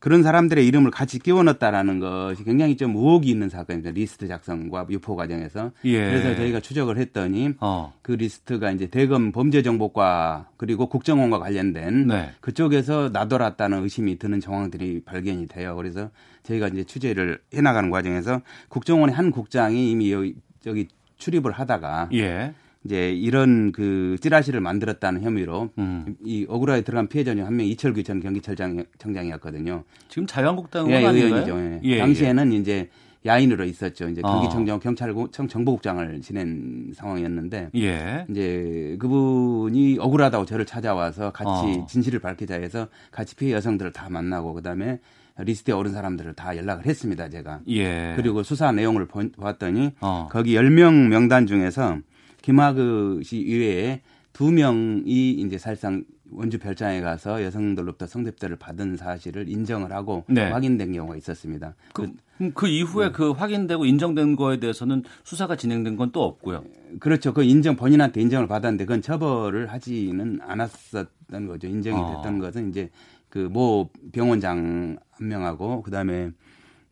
그런 사람들의 이름을 같이 끼워 넣었다라는 것이 굉장히 좀 의혹이 있는 사건입니다. 리스트 작성과 유포 과정에서. 예. 그래서 저희가 추적을 했더니 어. 그 리스트가 이제 대검 범죄정보과 그리고 국정원과 관련된 네. 그쪽에서 나돌았다는 의심이 드는 정황들이 발견이 돼요. 그래서 저희가 이제 취재를 해 나가는 과정에서 국정원의 한 국장이 이미 여기 저기 출입을 하다가 예. 이제 이런 그 찌라시를 만들었다는 혐의로 음. 이 억울하게 들어간 피해자 중한명 이철규 전 경기청장이었거든요. 지금 자유한국당 예, 의원이죠. 예. 예, 당시에는 예. 이제 야인으로 있었죠. 이제 경기청장 어. 경찰청 정보국장을 지낸 상황이었는데 예. 이제 그분이 억울하다고 저를 찾아와서 같이 어. 진실을 밝히자 해서 같이 피해 여성들을 다 만나고 그다음에 리스트에 오른 사람들을 다 연락을 했습니다, 제가. 예. 그리고 수사 내용을 보았더니 어. 거기 10명 명단 중에서 김학의 씨 이외에 두 명이 이제 사실상 원주 별장에 가서 여성들로부터 성접대를 받은 사실을 인정을 하고 네. 확인된 경우가 있었습니다. 그, 그, 그 이후에 네. 그 확인되고 인정된 거에 대해서는 수사가 진행된 건 또 없고요. 그렇죠. 그 인정 본인한테 인정을 받았는데 그건 처벌을 하지는 않았었던 거죠. 인정이 어. 됐던 것은 이제 그 모 병원장 한 명하고 그다음에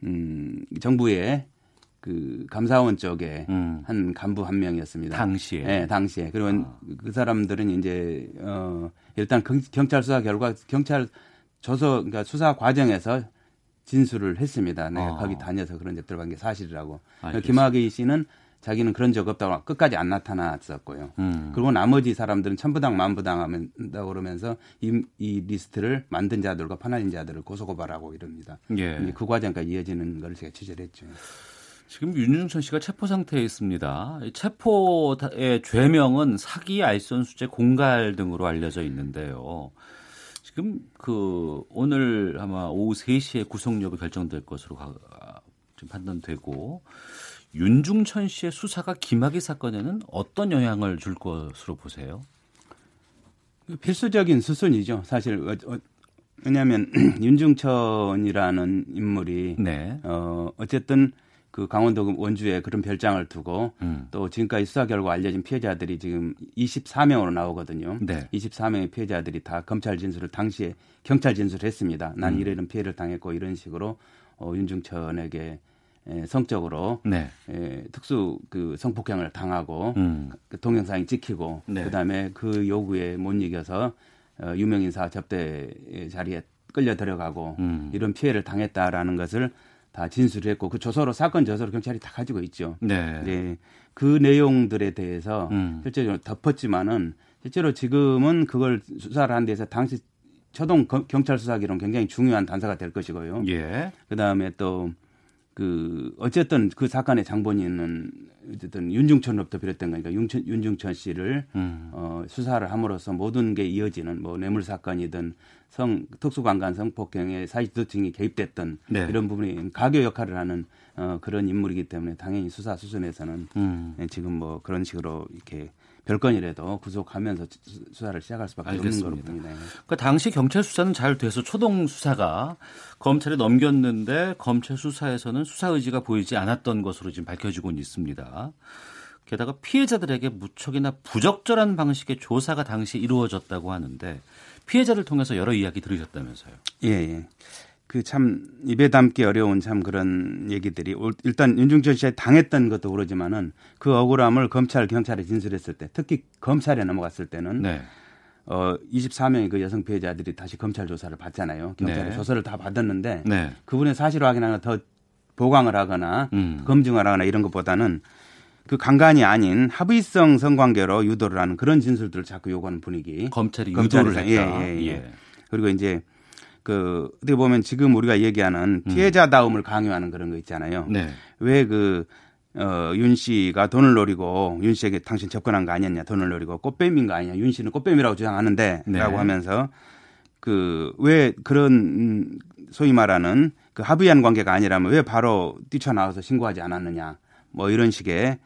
음 정부의 그 감사원 쪽에 음. 한 간부 한 명이었습니다. 당시에. 네, 당시에. 그리고 아. 그 사람들은 이제 어 일단 경찰 수사 결과 경찰 조서 그러니까 수사 과정에서 진술을 했습니다. 내가 아. 거기 다녀서 그런 데 들어간 게 사실이라고. 알겠습니다. 김학의 씨는 자기는 그런 적 없다고 끝까지 안 나타났었고요. 음. 그리고 나머지 사람들은 천부당 만부당 한다고 그러면서 이, 이 리스트를 만든 자들과 퍼나른 자들을 고소고발하고 이럽니다. 예. 그 과정까지 이어지는 걸 제가 취재를 했죠. 지금 윤중천 씨가 체포 상태에 있습니다. 체포의 죄명은 사기, 알선 수재, 공갈 등으로 알려져 있는데요. 지금 그 오늘 아마 오후 3시에 구속력이 결정될 것으로 지금 판단되고 윤중천 씨의 수사가 김학의 사건에는 어떤 영향을 줄 것으로 보세요? 필수적인 수순이죠. 사실 어, 어, 왜냐하면 윤중천이라는 인물이 네. 어 어쨌든 그 강원도 원주에 그런 별장을 두고 음. 또 지금까지 수사 결과 알려진 피해자들이 지금 24명으로 나오거든요. 네. 24명의 피해자들이 다 검찰 진술을 당시에 경찰 진술을 했습니다. 난 음. 이런 피해를 당했고 이런 식으로 어, 윤중천에게 에, 성적으로 네. 에, 특수 그 성폭행을 당하고 음. 그 동영상이 찍히고 네. 그다음에 그 요구에 못 이겨서 어, 유명 인사 접대 자리에 끌려 들어가고 음. 이런 피해를 당했다라는 것을 다 진술을 했고 그 조서로 사건 조서로 경찰이 다 가지고 있죠. 네. 네. 그 내용들에 대해서 음. 실제로 덮었지만은 실제로 지금은 그걸 수사를 한 데서 당시 초동 경찰 수사기로는 굉장히 중요한 단서가 될 것이고요. 예. 그다음에 또 그 어쨌든 그 사건의 장본인은 어쨌든 윤중천으로부터 비롯된 거니까 윤천, 윤중천 씨를 음. 어, 수사를 함으로써 모든 게 이어지는 뭐 뇌물 사건이든 성 특수관관 성폭행에 사실도증이 개입됐던 네. 이런 부분이 가교 역할을 하는 어, 그런 인물이기 때문에 당연히 수사 수준에서는 음. 네, 지금 뭐 그런 식으로 이렇게 별건이라도 구속하면서 수사를 시작할 수밖에 알겠습니다. 없는 거로 봅니다. 그러니까 당시 경찰 수사는 잘 돼서 초동 수사가 검찰에 넘겼는데 검찰 수사에서는 수사 의지가 보이지 않았던 것으로 지금 밝혀지고 있습니다. 게다가 피해자들에게 무척이나 부적절한 방식의 조사가 당시 이루어졌다고 하는데 피해자를 통해서 여러 이야기 들으셨다면서요? 예, 예. 그 참 입에 담기 어려운 참 그런 얘기들이 일단 윤중천 씨가 당했던 것도 그러지만은 그 억울함을 검찰 경찰에 진술했을 때 특히 검찰에 넘어갔을 때는 네. 어 24명의 그 여성 피해자들이 다시 검찰 조사를 받잖아요. 경찰에 네. 조사를 다 받았는데 네. 그분의 사실 확인하거나 더 보강을 하거나 음. 검증을 하거나 이런 것보다는 그 강간이 아닌 합의성 성관계로 유도를 하는 그런 진술들을 자꾸 요구하는 분위기. 검찰이 유도를 했다. 예, 예, 예. 예. 그리고 이제 그 어떻게 보면 지금 우리가 얘기하는 음. 피해자다움을 강요하는 그런 거 있잖아요. 네. 왜그 어, 윤 씨가 돈을 노리고 윤 씨에게 당신 접근한 거 아니었냐 돈을 노리고 꽃뱀인 거 아니냐 윤 씨는 꽃뱀이라고 주장하는데 네. 라고 하면서 그 왜 그런 음, 소위 말하는 그 합의한 관계가 아니라면 왜 바로 뛰쳐나와서 신고하지 않았느냐 뭐 이런 식의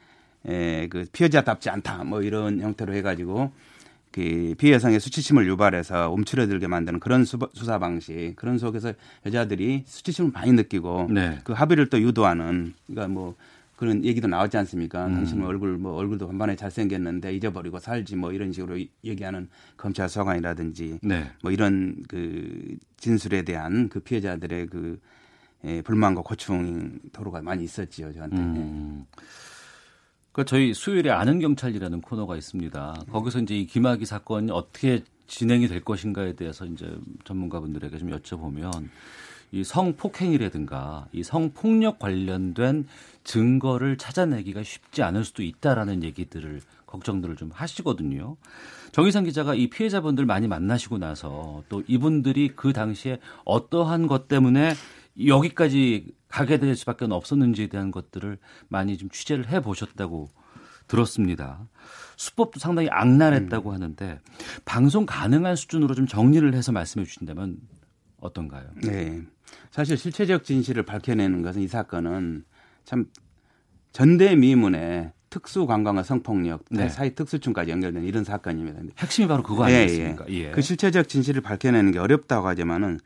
에, 그 피해자답지 않다 뭐 이런 형태로 해가지고 그 피해 여성의 수치심을 유발해서 움츠러들게 만드는 그런 수, 사 방식 그런 속에서 여자들이 수치심을 많이 느끼고 네. 그 합의를 또 유도하는 그러니까 뭐 그런 얘기도 나왔지 않습니까? 음. 당신 얼굴 뭐 얼굴도 반반에 잘생겼는데 잊어버리고 살지 뭐 이런 식으로 얘기하는 검찰 소관이라든지 네. 뭐 이런 그 진술에 대한 그 피해자들의 그 예, 불만과 고충 도로가 많이 있었지요 저한테. 음. 그 저희 수요일에 아는 경찰이라는 코너가 있습니다. 거기서 이제 이 김학의 사건이 어떻게 진행이 될 것인가에 대해서 이제 전문가분들에게 좀 여쭤보면 이 성폭행이라든가 이 성폭력 관련된 증거를 찾아내기가 쉽지 않을 수도 있다라는 얘기들을 걱정들을 좀 하시거든요. 정희상 기자가 이 피해자분들 많이 만나시고 나서 또 이분들이 그 당시에 어떠한 것 때문에 여기까지 가게 될 수밖에 없었는지에 대한 것들을 많이 좀 취재를 해 보셨다고 들었습니다. 수법도 상당히 악랄했다고 음. 하는데 방송 가능한 수준으로 좀 정리를 해서 말씀해 주신다면 어떤가요? 네. 사실 실체적 진실을 밝혀내는 것은 이 사건은 참 전대미문의 특수 관광과 성폭력, 네. 사회 특수층까지 연결된 이런 사건입니다. 핵심이 바로 그거 아니겠습니까? 예, 예. 그 실체적 진실을 밝혀내는 게 어렵다고 하지만은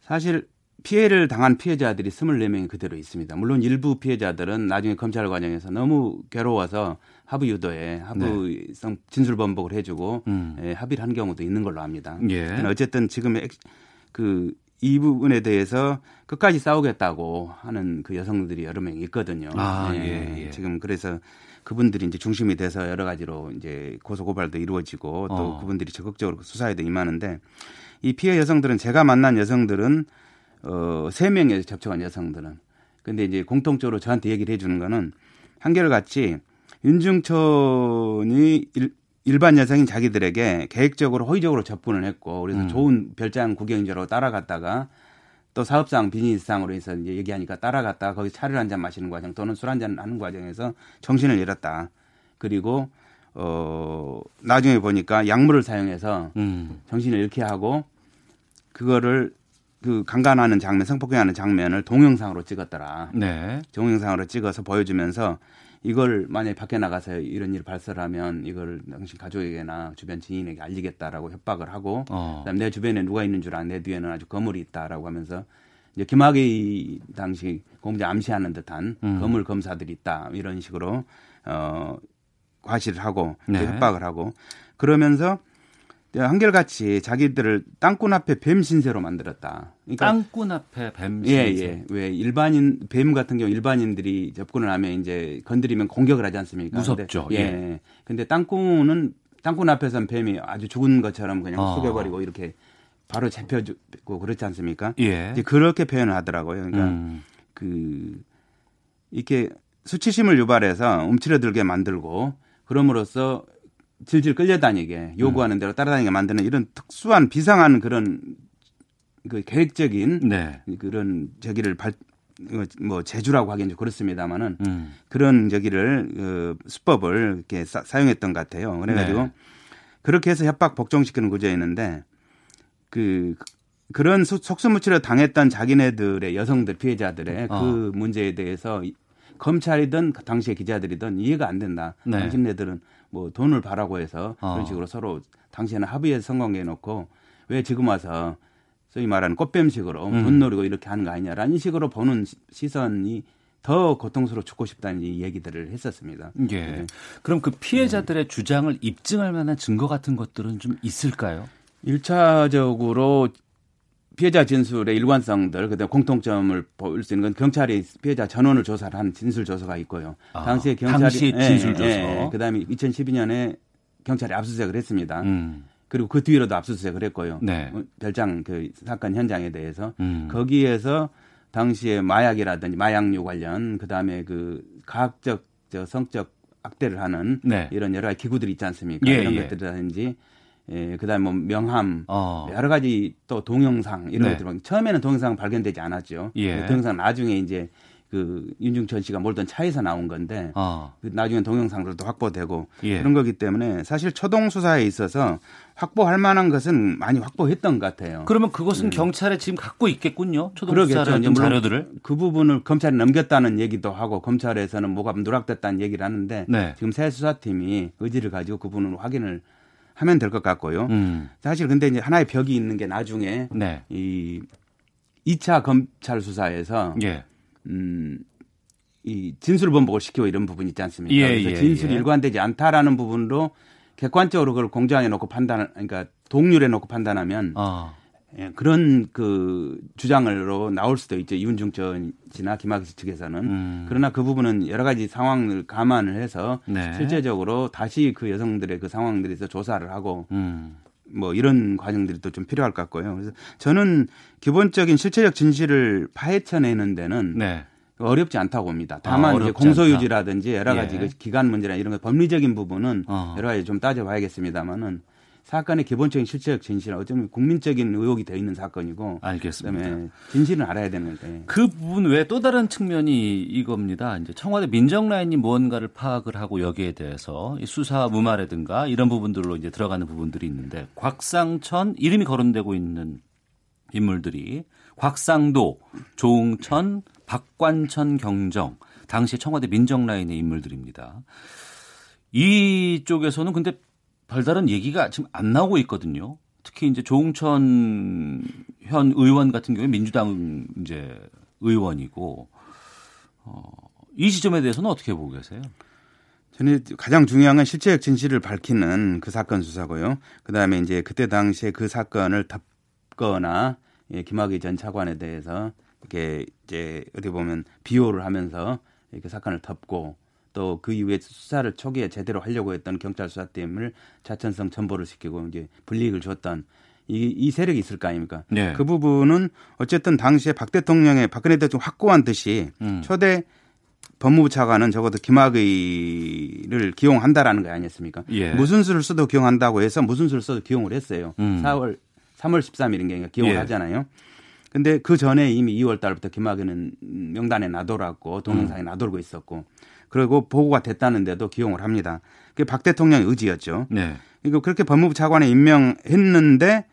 사실 피해를 당한 피해자들이 24명이 그대로 있습니다. 물론 일부 피해자들은 나중에 검찰 과정에서 너무 괴로워서 합의 유도에 합의성 네. 진술 번복을 해주고 음. 예, 합의를 한 경우도 있는 걸로 압니다. 예. 어쨌든 지금 그이 부분에 대해서 끝까지 싸우겠다고 하는 그 여성들이 여러 명 있거든요. 아, 예, 예, 예. 지금 그래서 그분들이 이제 중심이 돼서 여러 가지로 이제 고소 고발도 이루어지고 또 어. 그분들이 적극적으로 수사에도 임하는데 이 피해 여성들은 제가 만난 여성들은 어, 3명의 접촉한 여성들은. 근데 이제 공통적으로 저한테 얘기를 해주는 거는 한결같이 윤중천이 일, 일반 여성인 자기들에게 계획적으로 허위적으로 접근을 했고 그래서 음. 좋은 별장 구경자로 따라갔다가 또 사업상 비즈니스상으로 해서 이제 얘기하니까 따라갔다가 거기 차를 한 잔 마시는 과정 또는 술 한 잔 하는 과정에서 정신을 잃었다. 그리고 어 나중에 보니까 약물을 사용해서 음. 정신을 잃게 하고 그거를 그 강간하는 장면, 성폭행하는 장면을 동영상으로 찍었더라. 네. 동영상으로 찍어서 보여주면서 이걸 만약에 밖에 나가서 이런 일을 발설하면 이걸 당신 가족에게나 주변 지인에게 알리겠다라고 협박을 하고 어. 그다음 내 주변에 누가 있는 줄 아, 내 뒤에는 아주 거물이 있다라고 하면서 이제 김학의 당시 공자 암시하는 듯한 음. 거물 검사들이 있다 이런 식으로 어 과시를 하고 네. 협박을 하고 그러면서 한결같이 자기들을 땅꾼 앞에 뱀 신세로 만들었다. 그러니까 땅꾼 앞에 뱀 신세. 예, 예. 왜 일반인 뱀 같은 경우 일반인들이 접근을 하면 이제 건드리면 공격을 하지 않습니까? 무섭죠. 근데, 예. 예. 근데 땅꾼은 땅꾼 앞에서는 뱀이 아주 죽은 것처럼 그냥 어. 숙여버리고 이렇게 바로 잡혀주고 그렇지 않습니까? 예. 이제 그렇게 표현을 하더라고요. 그러니까 음. 그 이렇게 수치심을 유발해서 움츠러들게 만들고 그럼으로써 질질 끌려다니게 요구하는 대로 따라다니게 만드는 이런 특수한 비상한 그런 그 계획적인 네. 그런 저기를 발, 뭐 제주라고 하기는 그렇습니다만은 음. 그런 저기를 그 수법을 이렇게 사, 용했던것 같아요. 그래가지고 네. 그렇게 해서 협박 복종시키는 구조였는데 그 그런 속수무치를 당했던 자기네들의 여성들 피해자들의 어. 그 문제에 대해서 검찰이든 그 당시의 기자들이든 이해가 안 된다. 네. 당신네들은 뭐 돈을 바라고 해서 어. 그런 식으로 서로 당시에는 합의해서 성공해 놓고 왜 지금 와서 소위 말하는 꽃뱀식으로 음. 돈 노리고 이렇게 하는 거 아니냐라는 식으로 보는 시선이 더 고통스러워 죽고 싶다는 얘기들을 했었습니다. 예. 네. 그럼 그 피해자들의 네. 주장을 입증할 만한 증거 같은 것들은 좀 있을까요? 1차적으로 피해자 진술의 일관성들, 그다음 공통점을 볼 수 있는 건 경찰이 피해자 전원을 조사를 한 진술 조서가 있고요. 아, 당시에 경찰이 당시 진술 조서. 예, 예, 그다음에 2012년에 경찰이 압수수색을 했습니다. 음. 그리고 그 뒤로도 압수수색을 했고요. 네. 어, 별장 그 사건 현장에 대해서 음. 거기에서 당시에 마약이라든지 마약류 관련 그다음에 그 과학적 저 성적 악대를 하는 네. 이런 여러 가지 기구들이 있지 않습니까? 예, 이런 예. 것들이라든지 예, 그다음에 뭐 명함 어. 여러 가지 또 동영상 이런 네. 것들 처음에는 동영상 발견되지 않았죠. 예. 그 동영상 나중에 이제 그 윤중천 씨가 몰던 차에서 나온 건데 어. 나중에 동영상들도 확보되고 예. 그런 거기 때문에 사실 초동 수사에 있어서 확보할 만한 것은 많이 확보했던 것 같아요. 그러면 그것은 음. 경찰에 지금 갖고 있겠군요. 초동 수사를 자료들을 그 부분을 검찰에 넘겼다는 얘기도 하고 검찰에서는 뭐가 누락됐다는 얘기를 하는데 네. 지금 새 수사팀이 의지를 가지고 그 부분을 확인을 하면 될 것 같고요. 음. 사실 근데 이제 하나의 벽이 있는 게 나중에 네. 이 2차 검찰 수사에서 예. 음, 이 진술 번복을 시키고 이런 부분이 있지 않습니까? 예, 그래서 예, 진술이 예. 일관되지 않다라는 부분으로 객관적으로 그걸 공정해 놓고 판단, 그러니까 동률해 놓고 판단하면 어. 예, 그런 그 주장으로 나올 수도 있죠. 이윤중 전이나 김학의 측에서는. 음. 그러나 그 부분은 여러 가지 상황을 감안을 해서 네. 실제적으로 다시 그 여성들의 그 상황들에서 조사를 하고 음. 뭐 이런 과정들이 또 좀 필요할 것 같고요. 그래서 저는 기본적인 실체적 진실을 파헤쳐내는 데는 네. 어렵지 않다고 봅니다. 다만 아, 이제 공소유지라든지 여러 가지 예. 그 기간 문제나 이런 거 법리적인 부분은 어. 여러 가지 좀 따져봐야겠습니다만은 사건의 기본적인 실체적 진실은 어쩌면 국민적인 의혹이 되어 있는 사건이고 알겠습니다. 진실은 알아야 되는데 그 부분 외에 또 다른 측면이 이겁니다. 이제 청와대 민정라인이 무언가를 파악을 하고 여기에 대해서 수사 무마라든가 이런 부분들로 이제 들어가는 부분들이 있는데 곽상천 이름이 거론되고 있는 인물들이 곽상도, 조웅천, 박관천 경정 당시 청와대 민정라인의 인물들입니다. 이쪽에서는 근데 별다른 얘기가 지금 안 나오고 있거든요. 특히 이제 조홍천 현 의원 같은 경우에 민주당 이제 의원이고 어, 이 지점에 대해서는 어떻게 보고 계세요? 저는 가장 중요한 건 실체적 진실을 밝히는 그 사건 수사고요. 그 다음에 이제 그때 당시에 그 사건을 덮거나 예, 김학의 전 차관에 대해서 이렇게 이제 어디 보면 비호를 하면서 이렇게 사건을 덮고 또 그 이후에 수사를 초기에 제대로 하려고 했던 경찰 수사팀을 자천성 전보를 시키고 이제 불이익을 줬던 이, 이 세력이 있을 거 아닙니까? 네. 그 부분은 어쨌든 당시에 박 대통령의 박근혜 대통령 확고한 듯이 음. 초대 법무부 차관은 적어도 김학의를 기용한다라는 거 아니었습니까? 예. 무슨 수를 써도 기용한다고 해서 무슨 수를 써도 기용을 했어요. 음. 4월 3월 13일인게 기용을 예. 하잖아요. 근데 그 전에 이미 2월 달부터 김학의는 명단에 나돌았고 동영상에 음. 나돌고 있었고 그리고 보고가 됐다는데도 기용을 합니다. 그게 박 대통령의 의지였죠. 네. 그러니까 그렇게 법무부 차관에 임명했는데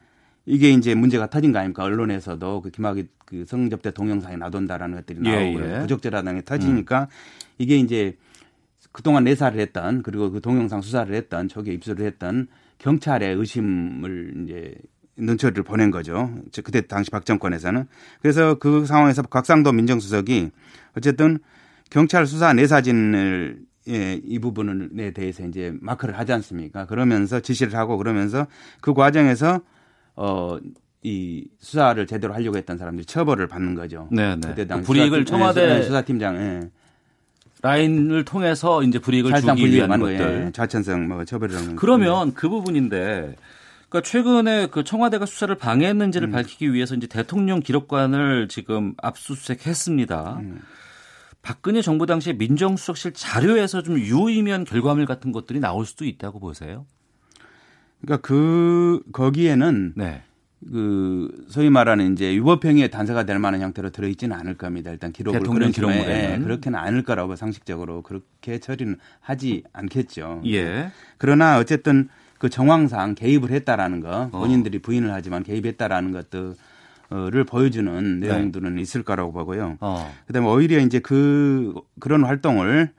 이게 이제 문제가 터진 거 아닙니까? 언론에서도 그 김학의 그 성접대 동영상이 나돈다라는 것들이 예, 나오고 예, 예. 부적절하다는 게 터지니까 음. 이게 이제 그동안 내사를 했던 그리고 그 동영상 수사를 했던 초기에 입수를 했던 경찰의 의심을 이제 눈초리를 보낸 거죠. 그때 당시 박 정권에서는. 그래서 그 상황에서 곽상도 민정수석이 어쨌든 경찰 수사 내사진을 예, 이 부분에 대해서 이제 마크를 하지 않습니까? 그러면서 지시를 하고 그러면서 그 과정에서 어, 이 수사를 제대로 하려고 했던 사람들이 처벌을 받는 거죠. 네, 네. 그때 당 불이익을 청와대 수사팀장 예. 라인을 통해서 이제 불이익을 주기 위한 것들 예, 좌천성 뭐 처벌을 하는 그러면 그 부분인데 그러니까 최근에 그 청와대가 수사를 방해했는지를 음. 밝히기 위해서 이제 대통령 기록관을 지금 압수수색했습니다. 음. 박근혜 정부 당시에 민정수석실 자료에서 좀 유의미한 결과물 같은 것들이 나올 수도 있다고 보세요? 그러니까 그 거기에는 네. 그 소위 말하는 이제 유법행위의 단서가 될 만한 형태로 들어있지는 않을 겁니다. 일단 기록을 대통령 기록물에 예, 그렇게는 않을 거라고 상식적으로 그렇게 처리는 하지 않겠죠. 예. 그러나 어쨌든 그 정황상 개입을 했다라는 거 어. 본인들이 부인을 하지만 개입했다라는 것도 를 보여주는 네. 내용들은 네. 있을 거라고 보고요. 어. 그다음에 오히려 이제 그 그런 활동을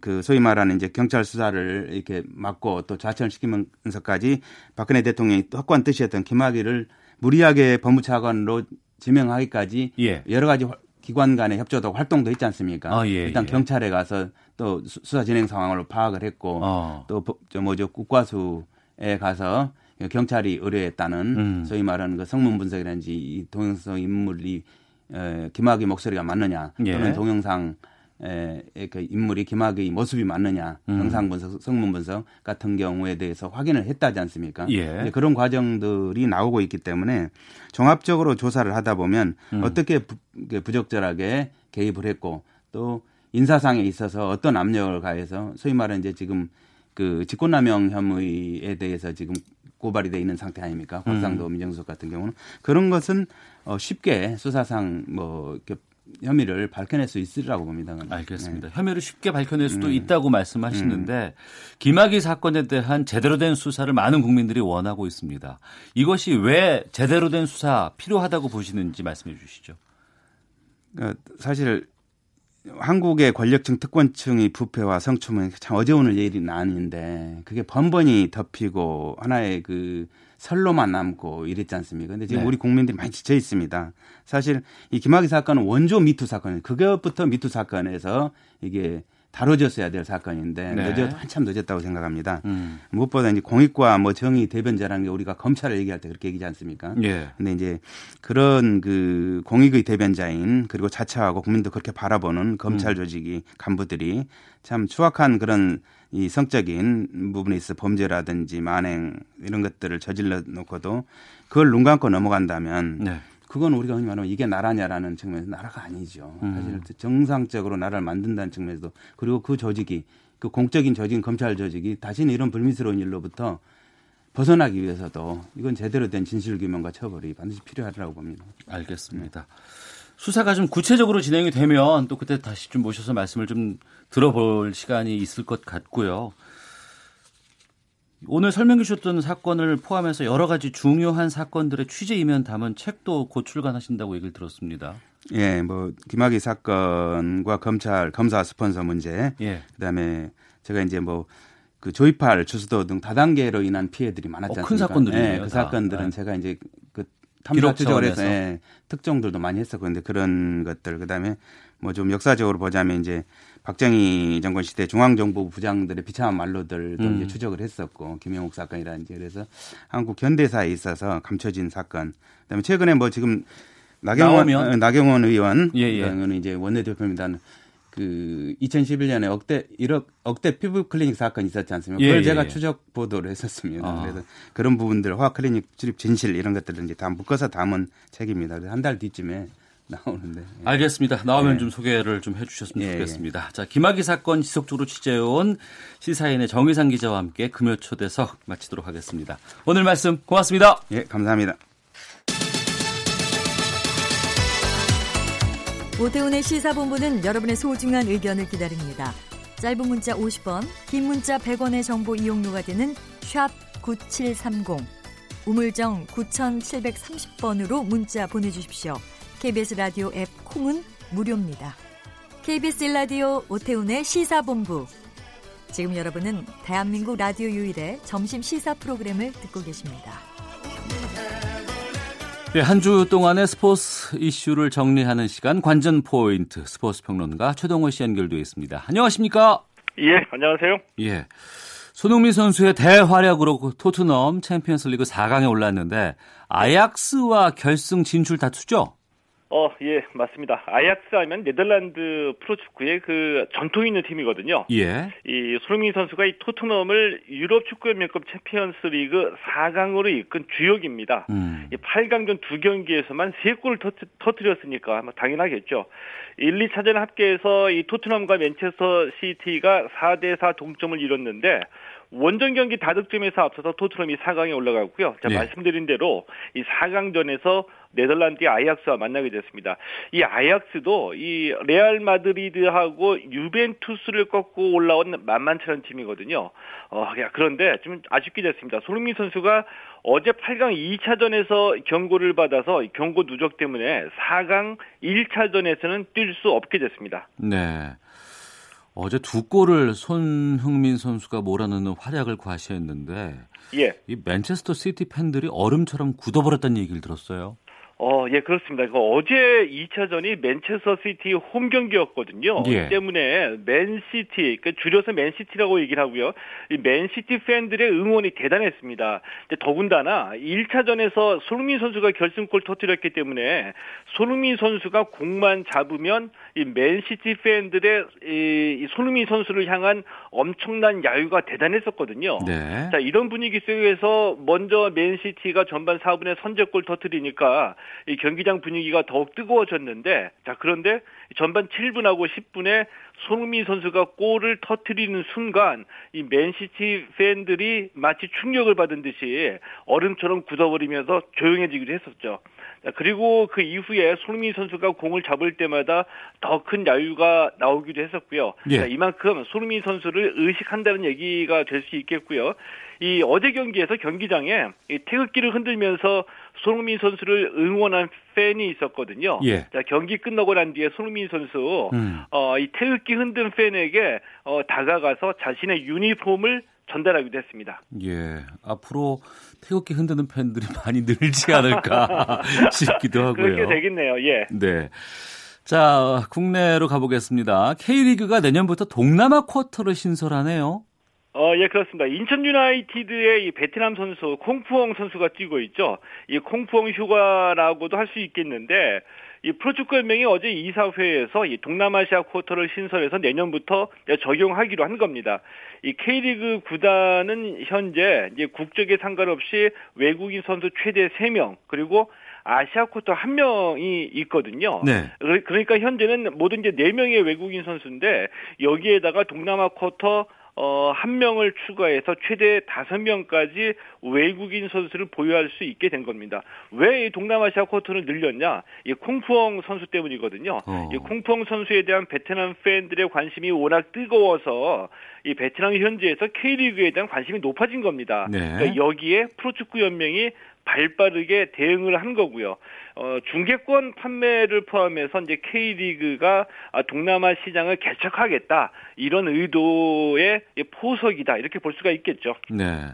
그 소위 말하는 이제 경찰 수사를 이렇게 막고 또 좌천시키면서까지 박근혜 대통령이 확고한 뜻이었던 김학의를 무리하게 법무차관으로 지명하기까지 예. 여러 가지 기관 간의 협조도 활동도 있지 않습니까? 아, 예, 일단 예. 경찰에 가서 또 수사 진행 상황을 파악을 했고 어. 또저 뭐죠 국과수에 가서 경찰이 의뢰했다는 음. 소위 말하는 그 성문 분석이라든지 이 동영상 인물이 에, 김학의 목소리가 맞느냐 예. 또는 동영상 에, 그 인물이 김학의 모습이 맞느냐 음. 영상 분석, 성문 분석 같은 경우에 대해서 확인을 했다지 않습니까? 예. 그런 과정들이 나오고 있기 때문에 종합적으로 조사를 하다 보면 음. 어떻게 부, 부적절하게 개입을 했고 또 인사상에 있어서 어떤 압력을 가해서 소위 말하는 이제 지금 그 직권남용 혐의에 대해서 지금 고발이 돼 있는 상태 아닙니까? 곽상도 음. 민정수석 같은 경우는 그런 것은 어 쉽게 수사상 뭐 이렇게 혐의를 밝혀낼 수 있으리라고 봅니다. 알겠습니다. 네. 혐의를 쉽게 밝혀낼 수도 음. 있다고 말씀하시는데 음. 김학의 사건에 대한 제대로 된 수사를 많은 국민들이 원하고 있습니다. 이것이 왜 제대로 된 수사 필요하다고 보시는지 말씀해 주시죠. 그러니까 사실 한국의 권력층 특권층의 부패와 성추문 참 어제 오늘 일이 아닌데 그게 번번이 덮이고 하나의 그 설로만 남고 이랬지 않습니까? 근데 지금 네. 우리 국민들이 많이 지쳐 있습니다. 사실 이 김학의 사건은 원조 미투 사건이에요. 그것부터 미투 사건에서 이게 다뤄졌어야 될 사건인데 네. 늦어 한참 늦었다고 생각합니다. 음. 무엇보다 이제 공익과 뭐 정의 대변자라는 게 우리가 검찰을 얘기할 때 그렇게 얘기하지 않습니까? 예. 근데 이제 그런 그 공익의 대변자인 그리고 자처하고 국민도 그렇게 바라보는 검찰 음. 조직이 간부들이 참 추악한 그런 이 성적인 부분에 있어 범죄라든지 만행 이런 것들을 저질러 놓고도 그걸 눈 감고 넘어간다면 네. 그건 우리가 흔히 말하면 이게 나라냐라는 측면에서 나라가 아니죠. 음. 사실 정상적으로 나라를 만든다는 측면에서도 그리고 그 조직이 그 공적인 조직 검찰 조직이 다시는 이런 불미스러운 일로부터 벗어나기 위해서도 이건 제대로 된 진실 규명과 처벌이 반드시 필요하다고 봅니다. 알겠습니다. 네. 수사가 좀 구체적으로 진행이 되면 또 그때 다시 좀 모셔서 말씀을 좀 들어볼 시간이 있을 것 같고요. 오늘 설명해 주셨던 사건을 포함해서 여러 가지 중요한 사건들의 취재 이면 담은 책도 곧 출간하신다고 얘기를 들었습니다. 예, 뭐 김학의 사건과 검찰 검사 스폰서 문제, 예. 그다음에 제가 이제 뭐 그 조이팔 주수도 등 다단계로 인한 피해들이 않습니까? 어, 큰 사건들이에요. 예, 그 사건들은 네. 제가 이제 그 탐사 추적을 해서 예, 특종들도 많이 했었고 근데 그런 것들 그다음에 뭐 좀 역사적으로 보자면 이제 박정희 정권 시대 중앙정부 부장들의 비참한 말로들도 음. 이제 추적을 했었고 김영욱 사건이라든지 그래서 한국 현대사에 있어서 감춰진 사건. 그다음에 최근에 뭐 지금 나경원 나오면. 어, 나경원 의원 예, 예. 은 이제 원내대표입니다. 그 2011년에 억대 1억 억대 피부 클리닉 사건 있었지 않습니까? 예, 그걸 예, 제가 예. 추적 보도를 했었습니다. 아. 그래서 그런 부분들 화학 클리닉 출입 진실 이런 것들을 이제 다 묶어서 담은 책입니다. 그래서 한 달 뒤쯤에 나오는데. 예. 알겠습니다. 나오면 예. 좀 소개를 좀 해주셨으면 예, 좋겠습니다. 자, 김학의 사건 지속적으로 취재해온 시사인의 정의상 기자와 함께 금요 초대석 마치도록 하겠습니다. 오늘 말씀 고맙습니다. 예, 감사합니다. 오태훈의 시사본부는 여러분의 소중한 의견을 기다립니다. 짧은 문자 50원, 긴 문자 100원의 정보 이용료가 되는 샵 9730, 우물정 9730번으로 문자 보내주십시오. KBS 라디오 앱 콩은 무료입니다. KBS 라디오 오태훈의 시사본부. 지금 여러분은 대한민국 라디오 유일의 점심 시사 프로그램을 듣고 계십니다. 네, 한 주 동안의 스포츠 이슈를 정리하는 시간 관전 포인트 스포츠 평론가 최동호 씨 연결되어 있습니다. 안녕하십니까? 예, 안녕하세요. 예. 손흥민 선수의 대활약으로 토트넘 챔피언스리그 4강에 올랐는데 아약스와 결승 진출 다투죠? 어, 예, 맞습니다. 아약스 하면 네덜란드 프로축구의 그 전통 있는 팀이거든요. 예. 이 손흥민 선수가 이 토트넘을 유럽 축구연맹급 챔피언스 리그 4강으로 이끈 주역입니다. 음. 이 8강전 두 경기에서만 3골을 터트, 터트렸으니까 뭐 당연하겠죠. 1, 2차전 합계해서 이 토트넘과 맨체스터 시티가 4대4 동점을 이뤘는데 원정 경기 다득점에서 앞서서 토트넘이 4강에 올라갔고요. 자, 네. 말씀드린 대로 이 4강전에서 네덜란드의 아약스와 만나게 됐습니다. 이 아약스도 이 레알 마드리드하고 유벤투스를 꺾고 올라온 만만치 않은 팀이거든요. 어, 그런데 좀 아쉽게 됐습니다. 손흥민 선수가 어제 8강 2차전에서 경고를 받아서 경고 누적 때문에 4강 1차전에서는 뛸 수 없게 됐습니다. 네. 어제 두 골을 손흥민 선수가 몰아넣는 활약을 과시했는데 예. 이 맨체스터 시티 팬들이 얼음처럼 굳어버렸다는 얘기를 들었어요. 어, 예, 그렇습니다. 어제 2차전이 맨체스터 시티 홈 경기였거든요. 예. 때문에 맨시티, 그 줄여서 맨시티라고 얘기를 하고요. 이 맨시티 팬들의 응원이 대단했습니다. 더군다나 1차전에서 손흥민 선수가 결승골 터뜨렸기 때문에 손흥민 선수가 공만 잡으면 이 맨시티 팬들의 이 손흥민 선수를 향한 엄청난 야유가 대단했었거든요. 네. 자, 이런 분위기 속에서 먼저 맨시티가 전반 4분에 선제골 터뜨리니까 이 경기장 분위기가 더욱 뜨거워졌는데 자 그런데 전반 7분하고 10분에 손흥민 선수가 골을 터트리는 순간 이 맨시티 팬들이 마치 충격을 받은 듯이 얼음처럼 굳어버리면서 조용해지기도 했었죠. 자, 그리고 그 이후에 손흥민 선수가 공을 잡을 때마다 더 큰 야유가 나오기도 했었고요. 예. 자, 이만큼 손흥민 선수를 의식한다는 얘기가 될 수 있겠고요. 이 어제 경기에서 경기장에 이 태극기를 흔들면서 손흥민 선수를 응원한 팬이 있었거든요. 예. 자, 경기 끝나고 난 뒤에 손흥민 선수 음. 어, 이 태극기 흔든 팬에게 어, 다가가서 자신의 유니폼을 전달하기도 했습니다. 예. 앞으로 태극기 흔드는 팬들이 많이 늘지 않을까 싶기도 하고요. 그렇게 되겠네요. 예. 네. 자, 국내로 가보겠습니다. K리그가 내년부터 동남아 쿼터를 신설하네요. 어, 예, 그렇습니다. 인천 유나이티드의 이 베트남 선수 콩푸엉 선수가 뛰고 있죠. 이 콩푸엉 휴가라고도 할 수 있겠는데 이 프로축구 연맹이 어제 이사회에서 이 동남아시아 쿼터를 신설해서 내년부터 적용하기로 한 겁니다. 이 K리그 구단은 현재 이제 국적에 상관없이 외국인 선수 최대 3명 그리고 아시아 쿼터 한 명이 있거든요. 네. 그러니까 현재는 모든 이제 4명의 외국인 선수인데 여기에다가 동남아 쿼터 어, 한 명을 추가해서 최대 다섯 명까지 외국인 선수를 보유할 수 있게 된 겁니다. 왜 이 동남아시아 쿼터를 늘렸냐? 이 콩푸엉 선수 때문이거든요. 어. 이 콩푸엉 선수에 대한 베트남 팬들의 관심이 워낙 뜨거워서 이 베트남 현지에서 K리그에 대한 관심이 높아진 겁니다. 네. 그러니까 여기에 프로축구 연맹이 발빠르게 대응을 한 거고요. 어, 중계권 판매를 포함해서 이제 K리그가 동남아 시장을 개척하겠다 이런 의도의 포석이다 이렇게 볼 수가 있겠죠. 네.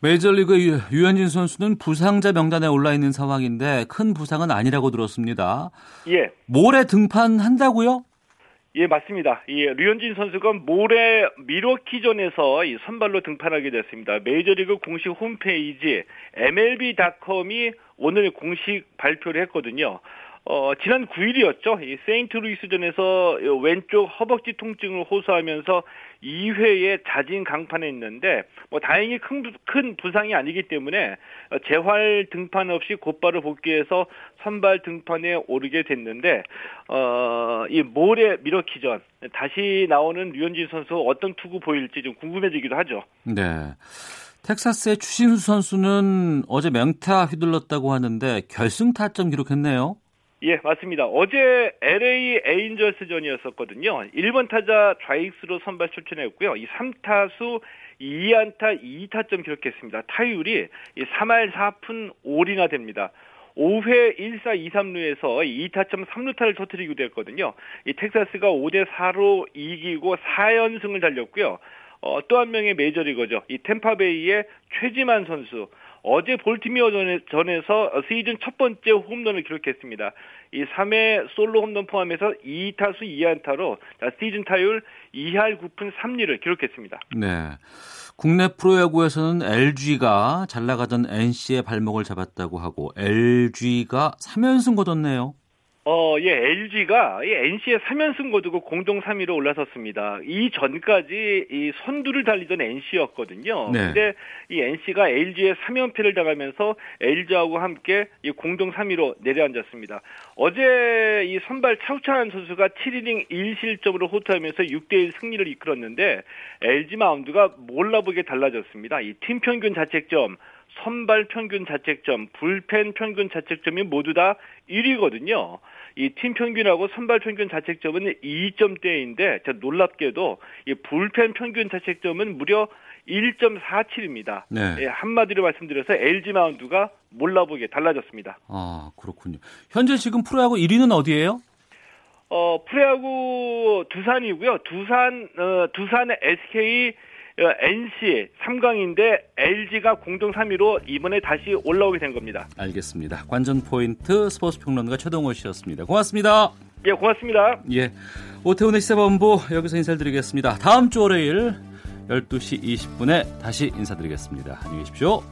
메이저리그 유현진 선수는 부상자 명단에 올라 있는 상황인데 큰 부상은 아니라고 들었습니다. 예. 모레 등판한다고요? 예, 맞습니다. 예, 류현진 선수가 모레 미러키전에서 이 선발로 등판하게 됐습니다. 메이저리그 공식 홈페이지 MLB.com이 오늘 공식 발표를 했거든요. 어, 지난 9일이었죠. 이 세인트루이스전에서 왼쪽 허벅지 통증을 호소하면서 2회에 자진 강판했는데 뭐 다행히 큰, 큰 부상이 아니기 때문에 재활 등판 없이 곧바로 복귀해서 선발 등판에 오르게 됐는데 어, 이 모레 미러키전 다시 나오는 류현진 선수 어떤 투구 보일지 좀 궁금해지기도 하죠. 네. 텍사스의 추신수 선수는 어제 맹타 휘둘렀다고 하는데 결승 타점 기록했네요. 예, 맞습니다. 어제 LA 에인절스전이었었거든요. 1번 타자 좌익수로 선발 출전했고요. 이 3타수 2안타 2타점 기록했습니다. 타율이 3할 4푼 5리나 됩니다. 5회 1사 2, 3루에서 2타점 3루타를 터뜨리기도 했거든요. 이 텍사스가 5대 4로 이기고 4연승을 달렸고요. 어, 또 한 명의 메이저리거죠. 이 템파베이의 최지만 선수. 어제 볼티미어 전에서 시즌 첫 번째 홈런을 기록했습니다. 이 3회 솔로 홈런 포함해서 2타수 2안타로 시즌 타율 2할 9푼 3리를 기록했습니다. 네. 국내 프로야구에서는 LG가 잘 나가던 NC의 발목을 잡았다고 하고 LG가 3연승 거뒀네요. 어, 예, LG가 이 NC의 3연승 거두고 공동 3위로 올라섰습니다. 이 전까지 이 선두를 달리던 NC였거든요. 네. 근데 이 NC가 LG의 3연패를 당하면서 LG하고 함께 이 공동 3위로 내려앉았습니다. 어제 이 선발 차우찬 선수가 7이닝 1실점으로 호투하면서 6대1 승리를 이끌었는데 LG 마운드가 몰라보게 달라졌습니다. 이 팀 평균 자책점 선발 평균 자책점, 불펜 평균 자책점이 모두 다 1위거든요. 이 팀 평균하고 선발 평균 자책점은 2점대인데 저 놀랍게도 이 불펜 평균 자책점은 무려 1.47입니다. 네. 예, 한마디로 말씀드려서 LG 마운드가 몰라보게 달라졌습니다. 아 그렇군요. 현재 지금 프로야구 1위는 어디예요? 어 프로야구 두산이고요. 두산 어, 두산의 SK NC 3강인데 LG가 공동 3위로 이번에 다시 올라오게 된 겁니다. 알겠습니다. 관전 포인트 스포츠 평론가 최동호 씨였습니다. 고맙습니다. 예, 고맙습니다. 예. 오태훈의 시사본부 여기서 인사드리겠습니다. 다음 주 월요일 12시 20분에 다시 인사드리겠습니다. 안녕히 계십시오.